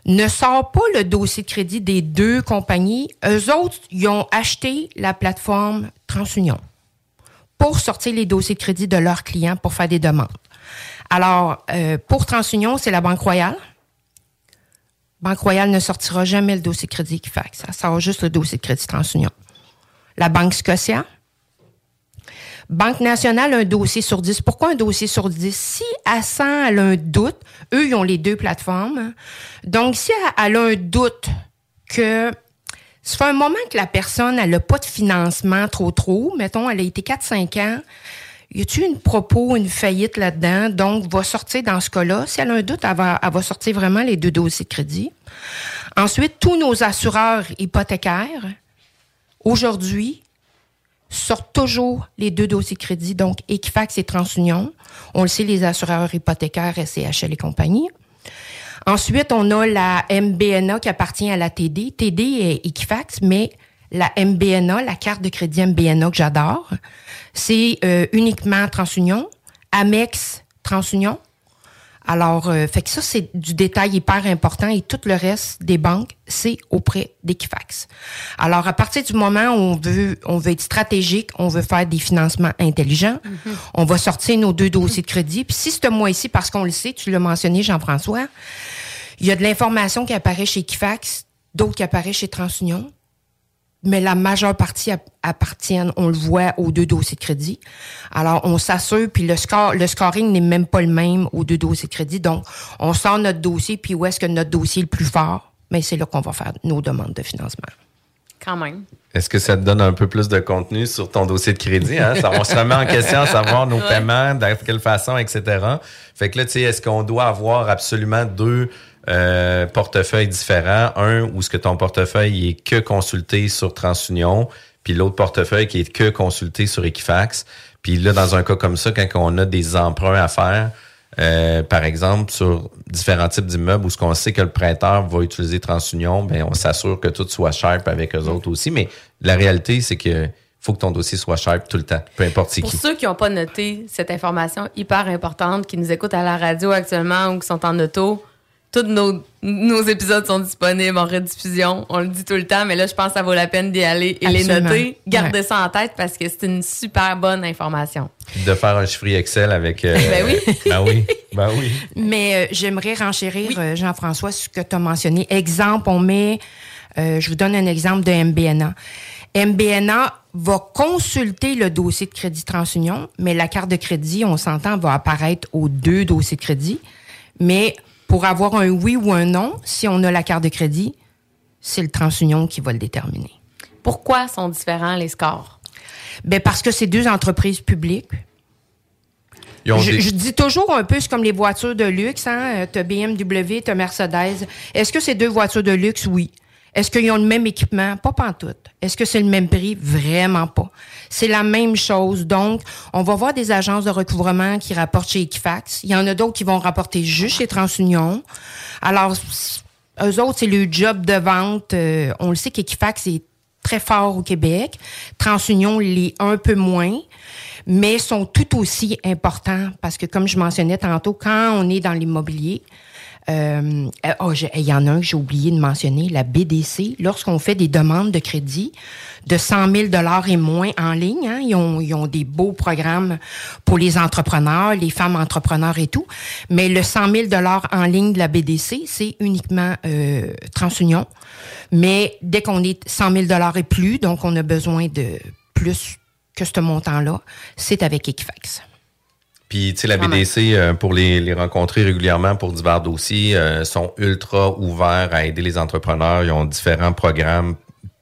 ne sort pas le dossier de crédit des deux compagnies. Eux autres, ils ont acheté la plateforme TransUnion pour sortir les dossiers de crédit de leurs clients pour faire des demandes. Alors, euh, pour TransUnion, c'est la Banque Royale. Banque Royale ne sortira jamais le dossier de crédit Equifax. Ça sort juste le dossier de crédit TransUnion. La Banque Scotia. Banque nationale, un dossier sur 10. Pourquoi un dossier sur 10? Si elle sent, elle a un doute, eux, ils ont les deux plateformes. Donc, si elle a un doute que ça fait un moment que la personne, elle n'a pas de financement trop trop, mettons, elle a été 4-5 ans, y a-t-il une propos, une faillite là-dedans? Donc, va sortir dans ce cas-là. Si elle a un doute, elle va, elle va sortir vraiment les deux dossiers de crédit. Ensuite, tous nos assureurs hypothécaires, aujourd'hui, sortent toujours les deux dossiers de crédit, donc Equifax et TransUnion. On le sait, les assureurs hypothécaires, SCHL et compagnie. Ensuite, on a la MBNA qui appartient à la TD. TD est Equifax, mais la MBNA, la carte de crédit MBNA que j'adore, c'est euh, uniquement TransUnion, Amex TransUnion. Alors, euh, fait que ça, c'est du détail hyper important et tout le reste des banques, c'est auprès d'Equifax. Alors, à partir du moment où on veut, on veut être stratégique, on veut faire des financements intelligents, on va sortir nos deux dossiers de crédit. Puis si ce mois-ci, parce qu'on le sait, tu l'as mentionné, Jean-François, il y a de l'information qui apparaît chez Equifax, d'autres qui apparaissent chez TransUnion mais la majeure partie appartiennent, on le voit, aux deux dossiers de crédit. Alors, on s'assure, puis le score, le scoring n'est même pas le même aux deux dossiers de crédit. Donc, on sort notre dossier, puis où est-ce que notre dossier est le plus fort? Mais c'est là qu'on va faire nos demandes de financement. Quand même. Est-ce que ça te donne un peu plus de contenu sur ton dossier de crédit? Hein? Ça, on se remet en question à savoir nos paiements, de quelle façon, etc. Fait que là, tu sais, est-ce qu'on doit avoir absolument deux euh, portefeuilles différents. Un où ce que ton portefeuille est que consulté sur TransUnion, puis l'autre portefeuille qui est que consulté sur Equifax. Puis là, dans un cas comme ça, quand on a des emprunts à faire, euh, par exemple, sur différents types d'immeubles où ce qu'on sait que le prêteur va utiliser TransUnion, ben on s'assure que tout soit sharp avec eux autres aussi. Mais la réalité, c'est que faut que ton dossier soit sharp tout le temps, peu importe c'est qui. Pour ceux qui n'ont pas noté cette information hyper importante, qui nous écoutent à la radio actuellement ou qui sont en auto, tous nos, nos, épisodes sont disponibles en rediffusion. On le dit tout le temps, mais là, je pense que ça vaut la peine d'y aller et les noter. Gardez ça en tête parce que c'est une super bonne information. De faire un chiffre Excel avec. Euh, ben oui. ben oui. Ben oui. Mais euh, j'aimerais renchérir, euh, Jean-François, ce que tu as mentionné. Exemple, on met. je vous donne un exemple de MBNA. MBNA va consulter le dossier de crédit TransUnion, mais la carte de crédit, on s'entend, va apparaître aux deux dossiers de crédit. Mais pour avoir un oui ou un non, si on a la carte de crédit, c'est le TransUnion qui va le déterminer. Pourquoi sont différents les scores? Ben parce que c'est deux entreprises publiques. Je, dis toujours un peu, c'est comme les voitures de luxe. Hein? Tu as BMW, tu as Mercedes. Est-ce que c'est deux voitures de luxe? Oui. Est-ce qu'ils ont le même équipement? Pas pantoute. Est-ce que c'est le même prix? Vraiment pas. C'est la même chose. Donc, on va voir des agences de recouvrement qui rapportent chez Equifax. Il y en a d'autres qui vont rapporter juste chez TransUnion. Alors, eux autres, c'est le job de vente. Euh, on le sait qu'Equifax est très fort au Québec. TransUnion l'est un peu moins mais sont tout aussi importants parce que, comme je mentionnais tantôt, quand on est dans l'immobilier, euh, euh, oh, il y en a un que j'ai oublié de mentionner, la BDC. Lorsqu'on fait des demandes de crédit de 100 000 dollars et moins en ligne, hein, ils, ont, ils ont des beaux programmes pour les entrepreneurs, les femmes entrepreneurs et tout. Mais le 100 000 dollars en ligne de la BDC, c'est uniquement euh, TransUnion. Mais dès qu'on est 100 000 dollars et plus, donc on a besoin de plus que ce montant-là, c'est avec Equifax. Puis, tu sais, la BDC, euh, pour les, les, rencontrer régulièrement pour divers dossiers, euh, sont ultra ouverts à aider les entrepreneurs. Ils ont différents programmes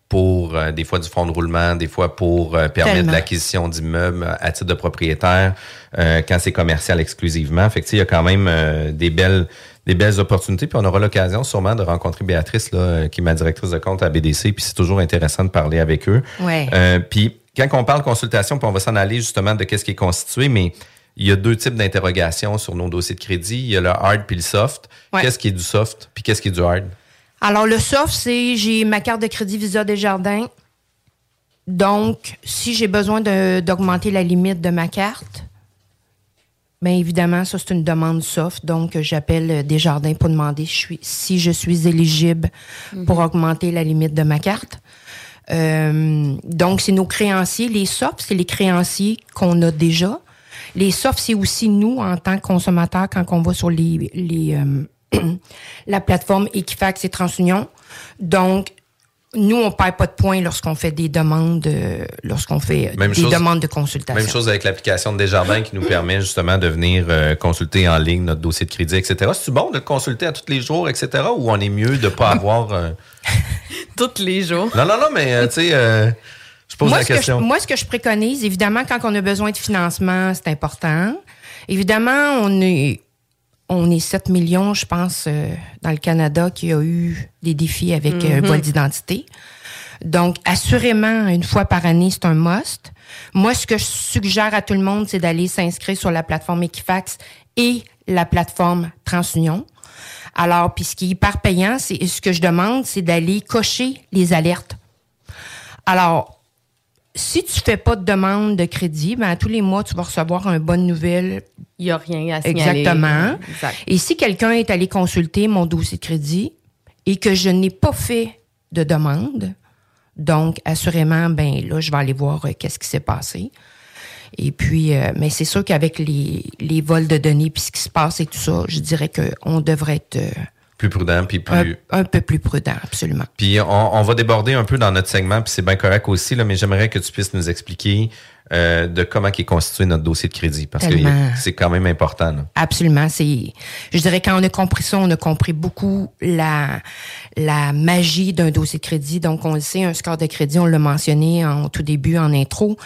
pour euh, des fois du fonds de roulement, des fois pour permettre l'acquisition d'immeubles à titre de propriétaire quand c'est commercial exclusivement. Fait que, il y a quand même des belles des belles opportunités. Puis on aura l'occasion sûrement de rencontrer Béatrice, là, qui est ma directrice de compte à BDC. Puis c'est toujours intéressant de parler avec eux. Ouais. puis quand on parle consultation, puis on va s'en aller justement de qu'est-ce qui est constitué, mais il y a deux types d'interrogations sur nos dossiers de crédit. Il y a le hard puis le soft. Qu'est-ce qui est du soft puis qu'est-ce qui est du hard? Alors, le soft, c'est j'ai ma carte de crédit Visa Desjardins. Donc, si j'ai besoin d'augmenter la limite de ma carte, bien évidemment, ça, c'est une demande soft. Donc, j'appelle Desjardins pour demander si je suis, si je suis éligible pour augmenter la limite de ma carte. Euh, donc, c'est nos créanciers. Les softs, c'est les créanciers qu'on a déjà. Les softs, c'est aussi nous, en tant que consommateurs, quand on va sur les, les, euh, la plateforme Equifax et TransUnion. Donc, nous, on perd pas de points lorsqu'on fait des demandes, euh, lorsqu'on fait Même des chose- demandes de consultation. Même chose avec l'application de Desjardins qui nous permet justement de venir euh, consulter en ligne notre dossier de crédit, etc. C'est bon de le consulter à tous les jours, etc. Ou on est mieux de pas avoir. euh, Tous les jours. Non, non, non, mais euh, tu sais, moi, la ce que je, question. moi, ce que je préconise, évidemment, quand on a besoin de financement, c'est important. Évidemment, on est, on est 7 millions, je pense, euh, dans le Canada qui a eu des défis avec euh, Mhm. vol d'identité. Donc, assurément, une fois par année, c'est un must. Moi, ce que je suggère à tout le monde, c'est d'aller s'inscrire sur la plateforme Equifax et la plateforme TransUnion. Alors, puis ce qui est hyper payant, c'est ce que je demande, c'est d'aller cocher les alertes. Alors, si tu fais pas de demande de crédit, ben, à tous les mois, tu vas recevoir une bonne nouvelle. Il n'y a rien à signaler. Exactement. Exact. Et si quelqu'un est allé consulter mon dossier de crédit et que je n'ai pas fait de demande, donc, assurément, ben là, je vais aller voir euh, qu'est-ce qui s'est passé. Et puis, euh, mais c'est sûr qu'avec les, les vols de données puis ce qui se passe et tout ça, je dirais qu'on devrait être euh, Plus prudent, puis plus. un peu plus prudent, absolument. Puis on, on va déborder un peu dans notre segment, puis c'est bien correct aussi, là, mais j'aimerais que tu puisses nous expliquer euh, de comment est constitué notre dossier de crédit, parce que c'est quand même important. là. Absolument. C'est, je dirais, quand on a compris ça, on a compris beaucoup la, la magie d'un dossier de crédit. Donc, on le sait, un score de crédit, on l'a mentionné en tout début, en intro.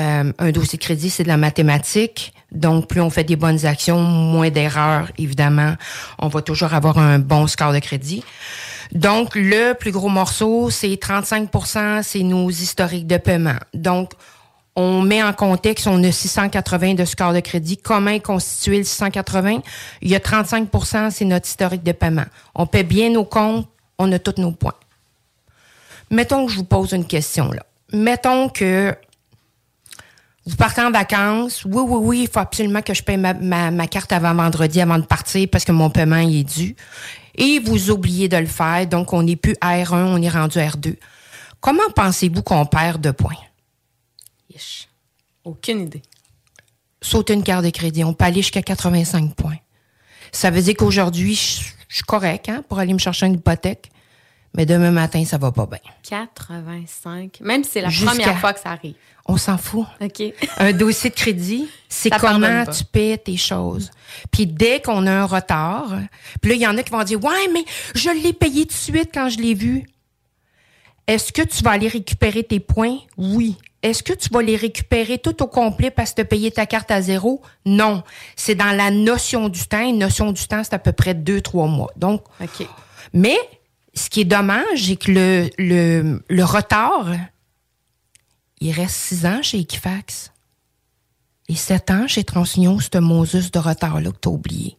Euh, un dossier de crédit, c'est de la mathématique. Donc, plus on fait des bonnes actions, moins d'erreurs, évidemment. On va toujours avoir un bon score de crédit. Donc, le plus gros morceau, c'est 35% c'est nos historiques de paiement. Donc, on met en contexte, on a 680 de score de crédit. Comment est constitué le 680? Il y a 35% c'est notre historique de paiement. On paie bien nos comptes, on a tous nos points. Mettons que je vous pose une question, là. Mettons que vous partez en vacances. Oui, oui, oui, il faut absolument que je paye ma, ma- ma carte avant vendredi, avant de partir, parce que mon paiement il est dû. Et vous oubliez de le faire, donc on n'est plus R1, on est rendu R2. Comment pensez-vous qu'on perd de points? Ish. Aucune idée. sauter une carte de crédit. On peut aller jusqu'à 85 points. Ça veut dire qu'aujourd'hui, je je suis correct hein, pour aller me chercher une hypothèque, mais demain matin, ça va pas bien. 85. Même si c'est la Jusqu'à- première fois que ça arrive. On s'en fout. OK. Un dossier de crédit, c'est Ça comment tu paies tes choses. Puis dès qu'on a un retard, puis là, il y en a qui vont dire Ouais, mais je l'ai payé tout de suite quand je l'ai vu. Est-ce que tu vas aller récupérer tes points? Oui. Est-ce que tu vas les récupérer tout au complet parce que tu as payé ta carte à zéro? Non. C'est dans la notion du temps. Une notion du temps, c'est à peu près deux, trois mois. Donc, OK. mais ce qui est dommage, c'est que le, retard, il reste six ans chez Equifax. Et sept ans chez TransUnion, ce Moses de retard-là que tu as oublié.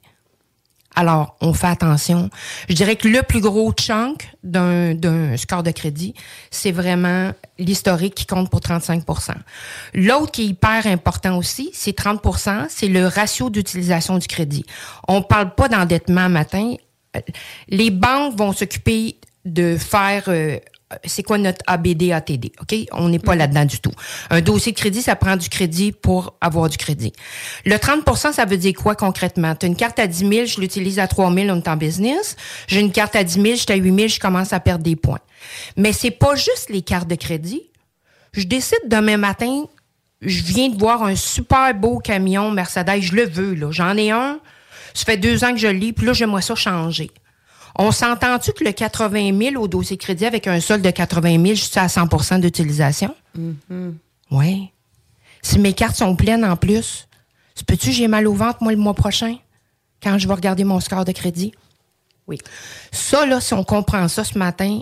Alors, on fait attention. Je dirais que le plus gros chunk d'un d'un score de crédit, c'est vraiment l'historique qui compte pour 35% L'autre qui est hyper important aussi, c'est 30% c'est le ratio d'utilisation du crédit. On parle pas d'endettement matin. Les banques vont s'occuper de faire euh, c'est quoi notre ABD ATD, OK? On n'est pas là-dedans du tout. Un dossier de crédit, ça prend du crédit pour avoir du crédit. Le 30% ça veut dire quoi concrètement? Tu as une carte à 10 000, je l'utilise à 3 000, on est en business. J'ai une carte à 10 000, j'étais à 8 000, je commence à perdre des points. Mais c'est pas juste les cartes de crédit. Je décide demain matin, je viens de voir un super beau camion Mercedes, je le veux, là. J'en ai un. Ça fait deux ans que je le lis, puis là, j'aimerais ça changer. On s'entend-tu que le 80 000 au dossier crédit avec un solde de 80 000, je suis à 100% d'utilisation? Oui. Si mes cartes sont pleines en plus, peux-tu j'ai mal au ventre, moi, le mois prochain, quand je vais regarder mon score de crédit? Oui. Ça, là, si on comprend ça ce matin,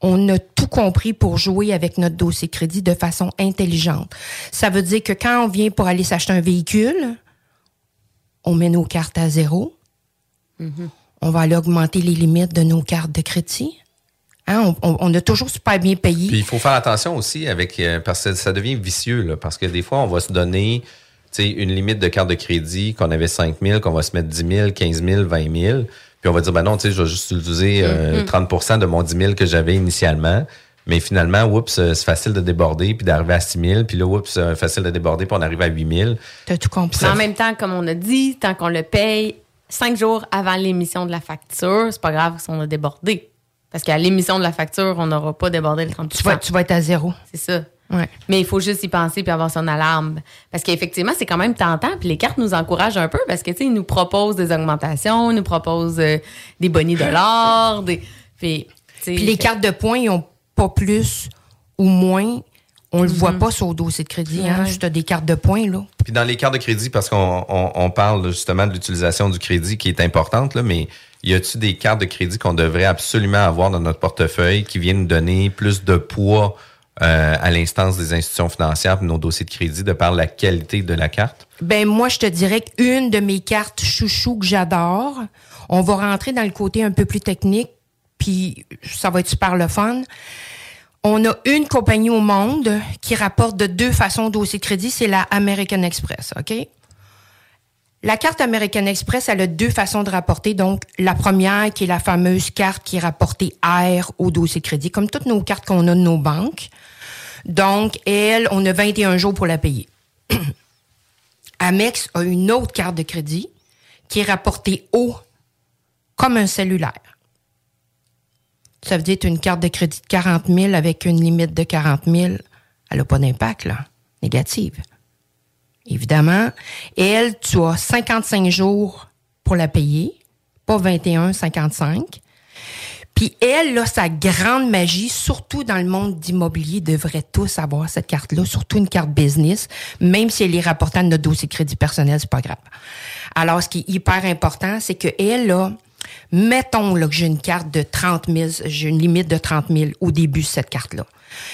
on a tout compris pour jouer avec notre dossier crédit de façon intelligente. Ça veut dire que quand on vient pour aller s'acheter un véhicule, on met nos cartes à zéro. On va aller augmenter les limites de nos cartes de crédit. Hein, on, a toujours super bien payé. Puis il faut faire attention aussi avec euh, parce que ça devient vicieux là, parce que des fois on va se donner une limite de carte de crédit qu'on avait 5 000, qu'on va se mettre 10 000, 15 000, 20 000. Puis on va dire, ben non, tu sais, je vais juste utiliser euh, Mhm. 30% de mon 10 000 que j'avais initialement. Mais finalement, oups, euh, c'est facile de déborder puis d'arriver à 6 000. Puis là, oups, c'est facile de déborder puis on arrive à 8 000. T'as tout compris. En même temps, comme on a dit, tant qu'on le paye cinq jours avant l'émission de la facture, c'est pas grave si on a débordé. Parce qu'à l'émission de la facture, on n'aura pas débordé le 30 Tu vas, tu vas être à zéro. C'est ça. Ouais. Mais il faut juste y penser puis avoir son alarme. Parce qu'effectivement, c'est quand même tentant. Puis les cartes nous encouragent un peu parce que, tu sais, ils nous proposent des augmentations, ils nous proposent euh, des bonnies de l'or. Des... Puis, tu les cartes de points, ils n'ont pas plus ou moins. On le Mhm. voit pas sur le dossier de crédit. Hein? Juste des cartes de points, là. Puis dans les cartes de crédit, parce qu'on on, on parle justement de l'utilisation du crédit qui est importante, là, mais y a-tu des cartes de crédit qu'on devrait absolument avoir dans notre portefeuille qui viennent nous donner plus de poids euh, à l'instance des institutions financières pour nos dossiers de crédit de par la qualité de la carte? Ben moi, je te dirais qu'une de mes cartes chouchou que j'adore, on va rentrer dans le côté un peu plus technique, puis ça va être super le fun. On a une compagnie au monde qui rapporte de deux façons dossier de crédit, c'est la American Express, OK? La carte American Express, elle a deux façons de rapporter. Donc, la première, qui est la fameuse carte qui est rapportée R au dossier de crédit, comme toutes nos cartes qu'on a de nos banques. Donc, elle, on a 21 jours pour la payer. Amex a une autre carte de crédit qui est rapportée haut comme un cellulaire. Ça veut dire une carte de crédit de 40 000 avec une limite de 40 000. Elle n'a pas d'impact, là. Négative. Évidemment. Et elle, tu as 55 jours pour la payer, pas 21, 55. Puis elle, là, sa grande magie, surtout dans le monde d'immobilier, devrait tous avoir cette carte-là, surtout une carte business, même si elle est rapportée à notre dossier de crédit personnel, c'est pas grave. Alors, ce qui est hyper important, c'est que elle, là, mettons là, que j'ai une carte de 30 000, j'ai une limite de 30 000 au début de cette carte-là.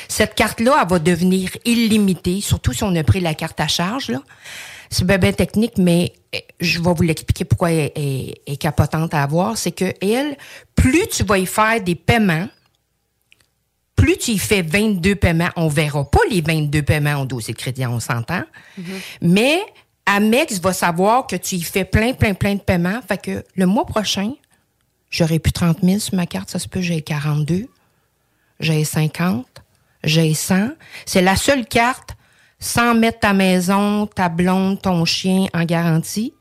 Cette carte-là, elle va devenir illimitée, surtout si on a pris la carte à charge, là. C'est bien, technique, mais eh, je vais vous l'expliquer pourquoi elle est, capotante à avoir. C'est que elle, plus tu vas y faire des paiements, plus tu y fais 22 paiements, on verra pas les 22 paiements au dossier de crédit, on s'entend. Mais Amex va savoir que tu y fais plein, plein, plein de paiements. Fait que le mois prochain, j'aurai plus 30 000 sur ma carte. Ça se peut, j'ai 42, j'ai 50, j'ai 100. C'est la seule carte sans mettre ta maison, ta blonde, ton chien en garantie.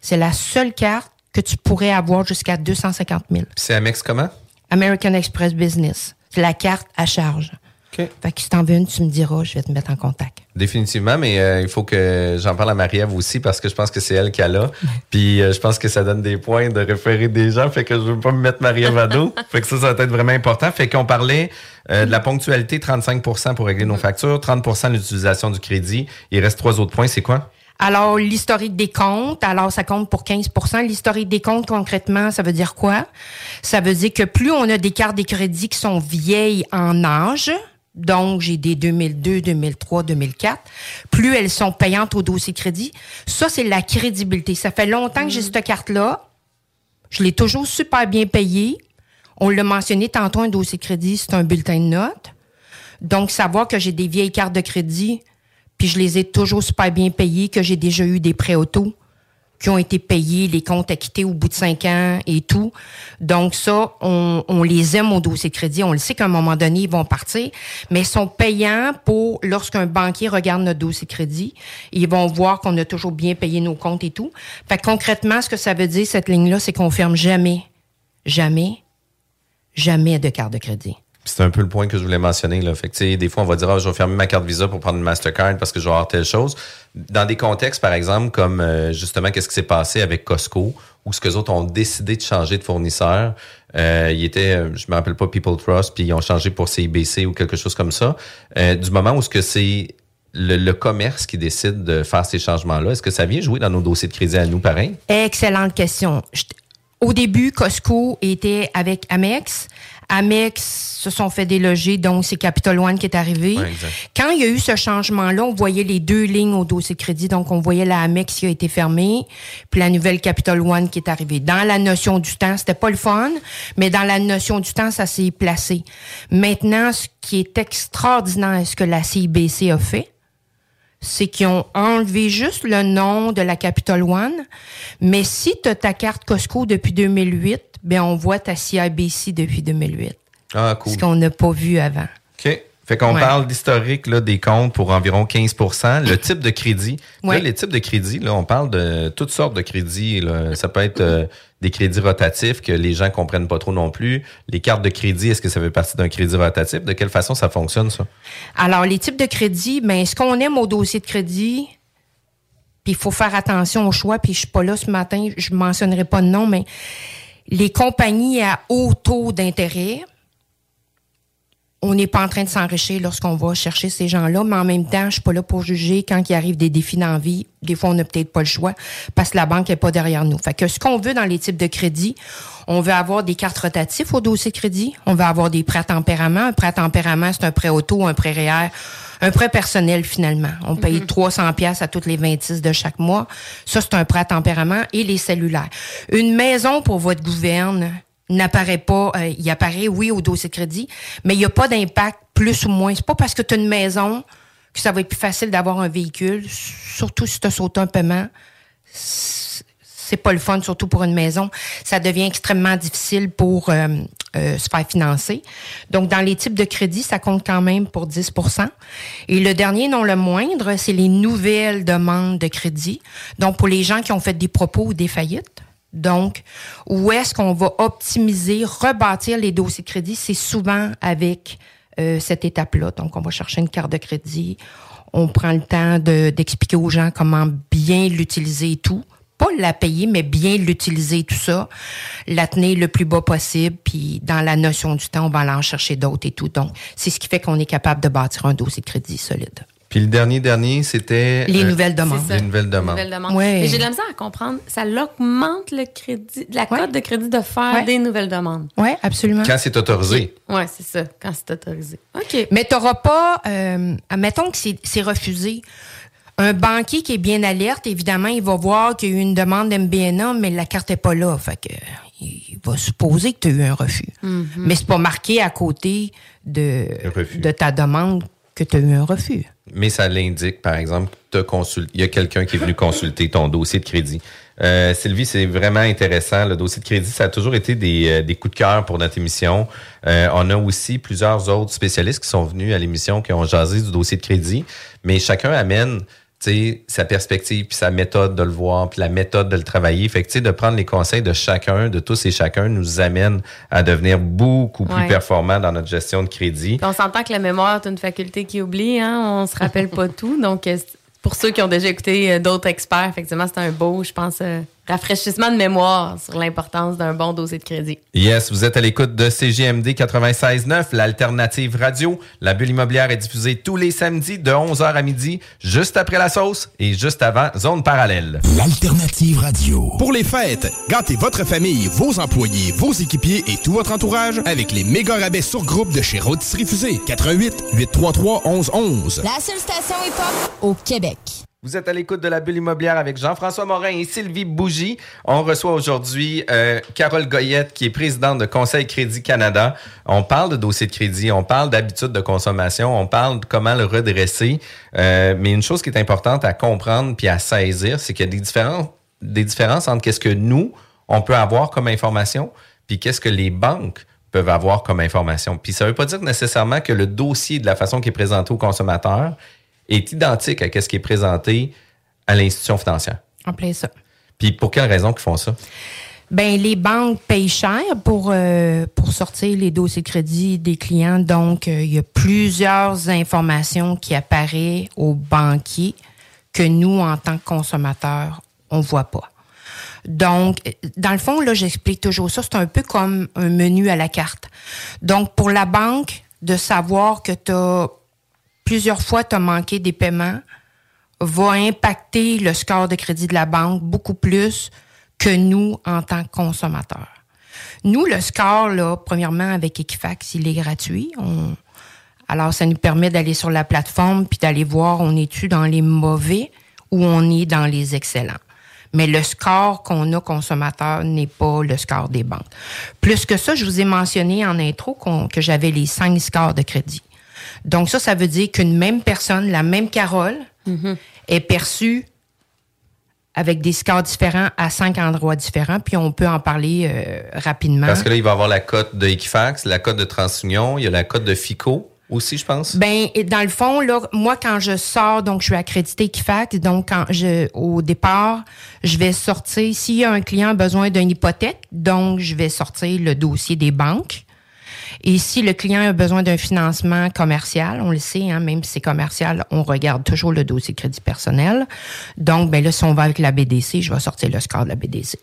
C'est la seule carte que tu pourrais avoir jusqu'à 250 000. Puis c'est Amex comment? American Express Business. C'est la carte à charge. Fait que si t'en veux une, tu me diras, je vais te mettre en contact. Définitivement, mais euh, il faut que j'en parle à Marie-Ève aussi parce que je pense que c'est elle qui a là. Puis euh, je pense que ça donne des points de référer des gens. Fait que je veux pas me mettre Marie-Ève à dos. fait que ça, ça va être vraiment important. Fait qu'on parlait euh, de la ponctualité, 35% pour régler nos factures, 30 de l'utilisation du crédit. Il reste trois autres points. C'est quoi? Alors, l'historique des comptes, alors ça compte pour 15% L'historique des comptes, concrètement, ça veut dire quoi? Ça veut dire que plus on a des cartes de crédit qui sont vieilles en âge, donc j'ai des 2002, 2003, 2004, plus elles sont payantes au dossier crédit. Ça, c'est la crédibilité. Ça fait longtemps que j'ai cette carte-là. Je l'ai toujours super bien payée. On l'a mentionné tantôt, un dossier crédit, c'est un bulletin de notes. Donc, savoir que j'ai des vieilles cartes de crédit, puis je les ai toujours super bien payées, que j'ai déjà eu des prêts auto qui ont été payés, les comptes acquittés au bout de cinq ans et tout. Donc ça, on, on les aime au dossier de crédit. On le sait qu'à un moment donné, ils vont partir, mais ils sont payants pour lorsqu'un banquier regarde notre dossier de crédit, ils vont voir qu'on a toujours bien payé nos comptes et tout. Fait que concrètement, ce que ça veut dire, cette ligne-là, c'est qu'on ferme jamais, jamais, jamais de carte de crédit. C'est un peu le point que je voulais mentionner. Là. Fait que, des fois, on va dire, ah, je vais fermer ma carte Visa pour prendre une Mastercard parce que je vais avoir telle chose. Dans des contextes, par exemple, comme euh, justement, qu'est-ce qui s'est passé avec Costco, où ce que les autres ont décidé de changer de fournisseur. Euh, il était, euh, je me rappelle pas, People Trust, puis ils ont changé pour CIBC ou quelque chose comme ça. Euh, du moment où ce que c'est le, commerce qui décide de faire ces changements-là, est-ce que ça vient jouer dans nos dossiers de crédit à nous, pareil? Excellente question. Au début, Costco était avec Amex. Amex se sont fait déloger, donc c'est Capital One qui est arrivé. Ouais. Quand il y a eu ce changement-là, on voyait les deux lignes au dossier de crédit. Donc, on voyait la Amex qui a été fermée, puis la nouvelle Capital One qui est arrivée. Dans la notion du temps, c'était pas le fun, mais dans la notion du temps, ça s'est placé. Maintenant, ce qui est extraordinaire, ce que la CIBC a fait, c'est qu'ils ont enlevé juste le nom de la Capital One. Mais si tu as ta carte Costco depuis 2008, ben on voit ta CIBC depuis 2008. Ah, cool. Ce qu'on n'a pas vu avant. OK. Fait qu'on Ouais. parle d'historique là, des comptes pour environ 15% Le type de crédit. Là, les types de crédits, là, on parle de toutes sortes de crédits. là. Ça peut être euh, des crédits rotatifs que les gens comprennent pas trop non plus. Les cartes de crédit, est-ce que ça fait partie d'un crédit rotatif? De quelle façon ça fonctionne, ça? Alors, les types de crédits, ben, ce qu'on aime au dossier de crédit, puis il faut faire attention au choix, puis je suis pas là ce matin, je mentionnerai pas de nom, mais les compagnies à haut taux d'intérêt, on n'est pas en train de s'enrichir lorsqu'on va chercher ces gens-là, mais en même temps, je suis pas là pour juger quand il arrive des défis dans la vie. Des fois, on n'a peut-être pas le choix parce que la banque est pas derrière nous. Fait que ce qu'on veut dans les types de crédits, on veut avoir des cartes rotatives au dossier crédit. On veut avoir des prêts à tempérament. Un prêt à tempérament, c'est un prêt auto, un prêt réel, un prêt personnel finalement. On paye 300 pièces à toutes les 26 de chaque mois. Ça, c'est un prêt à tempérament et les cellulaires. Une maison pour votre gouverne n'apparaît pas, euh, il apparaît, oui, au dossier de crédit, mais il n'y a pas d'impact plus ou moins. C'est pas parce que tu as une maison que ça va être plus facile d'avoir un véhicule, surtout si tu as sauté un paiement. C'est pas le fun, surtout pour une maison. Ça devient extrêmement difficile pour euh, euh, se faire financer. Donc, dans les types de crédits, ça compte quand même pour 10% Et le dernier, non le moindre, c'est les nouvelles demandes de crédit. Donc, pour les gens qui ont fait des propos ou des faillites. Donc, où est-ce qu'on va optimiser, rebâtir les dossiers de crédit? C'est souvent avec euh, cette étape-là. Donc, on va chercher une carte de crédit. On prend le temps de- d'expliquer aux gens comment bien l'utiliser et tout. Pas la payer, mais bien l'utiliser, tout ça. La tenir le plus bas possible. Puis, dans la notion du temps, on va aller en chercher d'autres et tout. Donc, c'est ce qui fait qu'on est capable de bâtir un dossier de crédit solide. Puis le dernier, dernier, c'était... Les euh, nouvelles demandes. Ça. Les nouvelles demandes. Nouvelles demandes. Ouais. Mais j'ai de la misère à comprendre. Ça augmente le crédit, la cote de crédit de faire Ouais. des nouvelles demandes. Oui, absolument. Quand c'est autorisé. Oui, c'est ça, quand c'est autorisé. OK. Mais tu n'auras pas, euh, admettons que c'est c'est refusé. Un banquier qui est bien alerte, évidemment, il va voir qu'il y a eu une demande d'MBNA, mais la carte n'est pas là. Fait que, il va supposer que tu as eu un refus. Mhm. Mais c'est pas marqué à côté de, ta demande que tu as eu un refus. Mais ça l'indique, par exemple, il y a quelqu'un qui est venu consulter ton dossier de crédit. Euh, Sylvie, c'est vraiment intéressant. Le dossier de crédit, ça a toujours été des, euh, des coups de cœur pour notre émission. Euh, on a aussi plusieurs autres spécialistes qui sont venus à l'émission qui ont jasé du dossier de crédit, mais chacun amène sa perspective, puis sa méthode de le voir, puis la méthode de le travailler. Fait que, de prendre les conseils de chacun, de tous et chacun, nous amène à devenir beaucoup plus Ouais. performants dans notre gestion de crédit. Puis on s'entend que la mémoire est une faculté qui oublie, hein? on se rappelle pas tout. Donc, euh, pour ceux qui ont déjà écouté euh, d'autres experts, effectivement, c'est un beau, je pense, euh, rafraîchissement de mémoire sur l'importance d'un bon dossier de crédit. Yes, vous êtes à l'écoute de CGMD 96.9, l'alternative radio. La bulle immobilière est diffusée tous les samedis de 11h à midi, juste après la sauce et juste avant Zone Parallèle. L'alternative radio. Pour les fêtes, gâtez votre famille, vos employés, vos équipiers et tout votre entourage avec les méga rabais sur groupe de chez Rôtisserie Fusée. 88 833 1111. La seule station hip-hop au Québec. Vous êtes à l'écoute de la bulle immobilière avec Jean-François Morin et Sylvie Bougie. On reçoit aujourd'hui euh, Carole Goyette, qui est présidente de Conseil Crédit Canada. On parle de dossier de crédit, on parle d'habitude de consommation, on parle de comment le redresser. Euh, mais une chose qui est importante à comprendre puis à saisir, c'est qu'il y a des différences, des différences entre qu'est-ce que nous, on peut avoir comme information, puis qu'est-ce que les banques peuvent avoir comme information. Puis ça ne veut pas dire nécessairement que le dossier de la façon qui est présenté au consommateur est identique à ce qui est présenté à l'institution financière. En plein ça. Puis pour quelle raison qu'ils font ça? Ben les banques payent cher pour euh, pour sortir les dossiers de crédit des clients. Donc euh, il y a plusieurs informations qui apparaissent aux banquiers que nous en tant que consommateurs on voit pas. Donc dans le fond là j'explique toujours ça, c'est un peu comme un menu à la carte. Donc pour la banque de savoir que tu as plusieurs fois tu as manqué des paiements va impacter le score de crédit de la banque beaucoup plus que nous en tant que consommateurs. Nous, le score, là, premièrement, avec Equifax, il est gratuit. Alors, ça nous permet d'aller sur la plateforme puis d'aller voir on est-tu dans les mauvais ou on est dans les excellents. Mais le score qu'on a consommateur n'est pas le score des banques. Plus que ça, je vous ai mentionné en intro que j'avais les cinq scores de crédit. Donc ça, ça veut dire qu'une même personne, la même Carole, est perçue avec des scores différents à cinq endroits différents, puis on peut en parler euh, rapidement. Parce que là, il va y avoir la cote de Equifax, la cote de TransUnion, il y a la cote de FICO aussi, je pense. Ben, et dans le fond, là, moi, quand je sors, donc je suis accrédité Equifax, donc quand je, au départ, je vais sortir, s'il y a un client a besoin d'une hypothèque, donc je vais sortir le dossier des banques. Et si le client a besoin d'un financement commercial, on le sait, hein, même si c'est commercial, on regarde toujours le dossier de crédit personnel. Donc, ben là, si on va avec la BDC, je vais sortir le score de la BDC.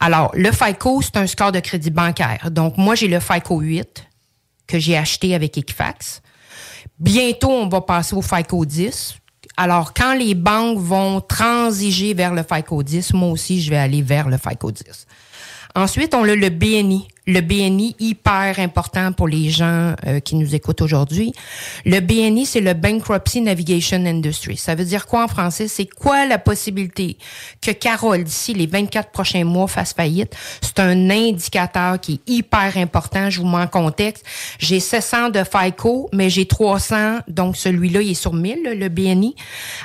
Alors, le FICO, c'est un score de crédit bancaire. Donc, moi, j'ai le FICO 8 que j'ai acheté avec Equifax. Bientôt, on va passer au FICO 10. Alors, quand les banques vont transiger vers le FICO 10, moi aussi, je vais aller vers le FICO 10. Ensuite, on a le BNI. Le BNI, hyper important pour les gens euh, qui nous écoutent aujourd'hui. Le BNI, c'est le Bankruptcy Navigation Industry. Ça veut dire quoi en français? C'est quoi la possibilité que Carole, d'ici les 24 prochains mois, fasse faillite? C'est un indicateur qui est hyper important. Je vous mets en contexte. J'ai 700 de FICO, mais j'ai 300. Donc, celui-là, il est sur 1000, là, le BNI.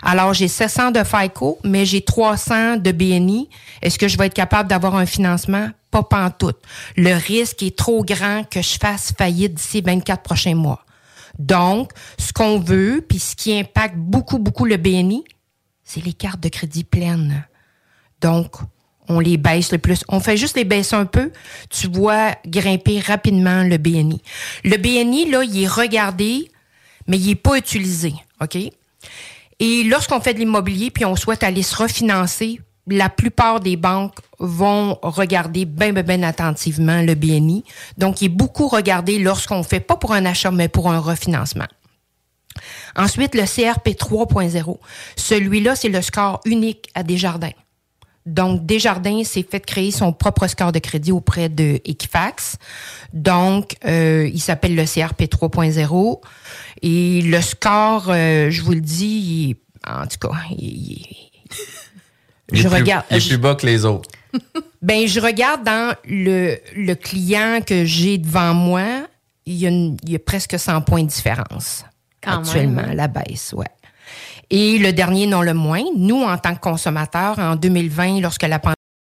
Alors, j'ai 700 de FICO, mais j'ai 300 de BNI. Est-ce que je vais être capable d'avoir un financement? Pas pantoute. Le risque est trop grand que je fasse faillite d'ici 24 prochains mois. Donc, ce qu'on veut, puis ce qui impacte beaucoup, beaucoup le BNI, c'est les cartes de crédit pleines. Donc, on les baisse le plus. On fait juste les baisser un peu, tu vois grimper rapidement le BNI. Le BNI, là, il est regardé, mais il n'est pas utilisé. OK? Et lorsqu'on fait de l'immobilier, puis on souhaite aller se refinancer, la plupart des banques vont regarder bien, bien, bien attentivement le BNI. Donc, il est beaucoup regardé lorsqu'on fait, pas pour un achat, mais pour un refinancement. Ensuite, le CRP 3.0. Celui-là, c'est le score unique à Desjardins. Donc, Desjardins s'est fait créer son propre score de crédit auprès de Equifax. Donc, euh, il s'appelle le CRP 3.0. Et le score, euh, je vous le dis, il est- en tout cas, il- il- Il est je plus- regarde. Il est plus bas que les autres. Ben, je regarde dans le, le client que j'ai devant moi, il y, a une- il y a presque 100 points de différence Quand actuellement, même. la baisse, ouais. Et le dernier, non le moins, nous, en tant que consommateurs, en 2020, lorsque la pandémie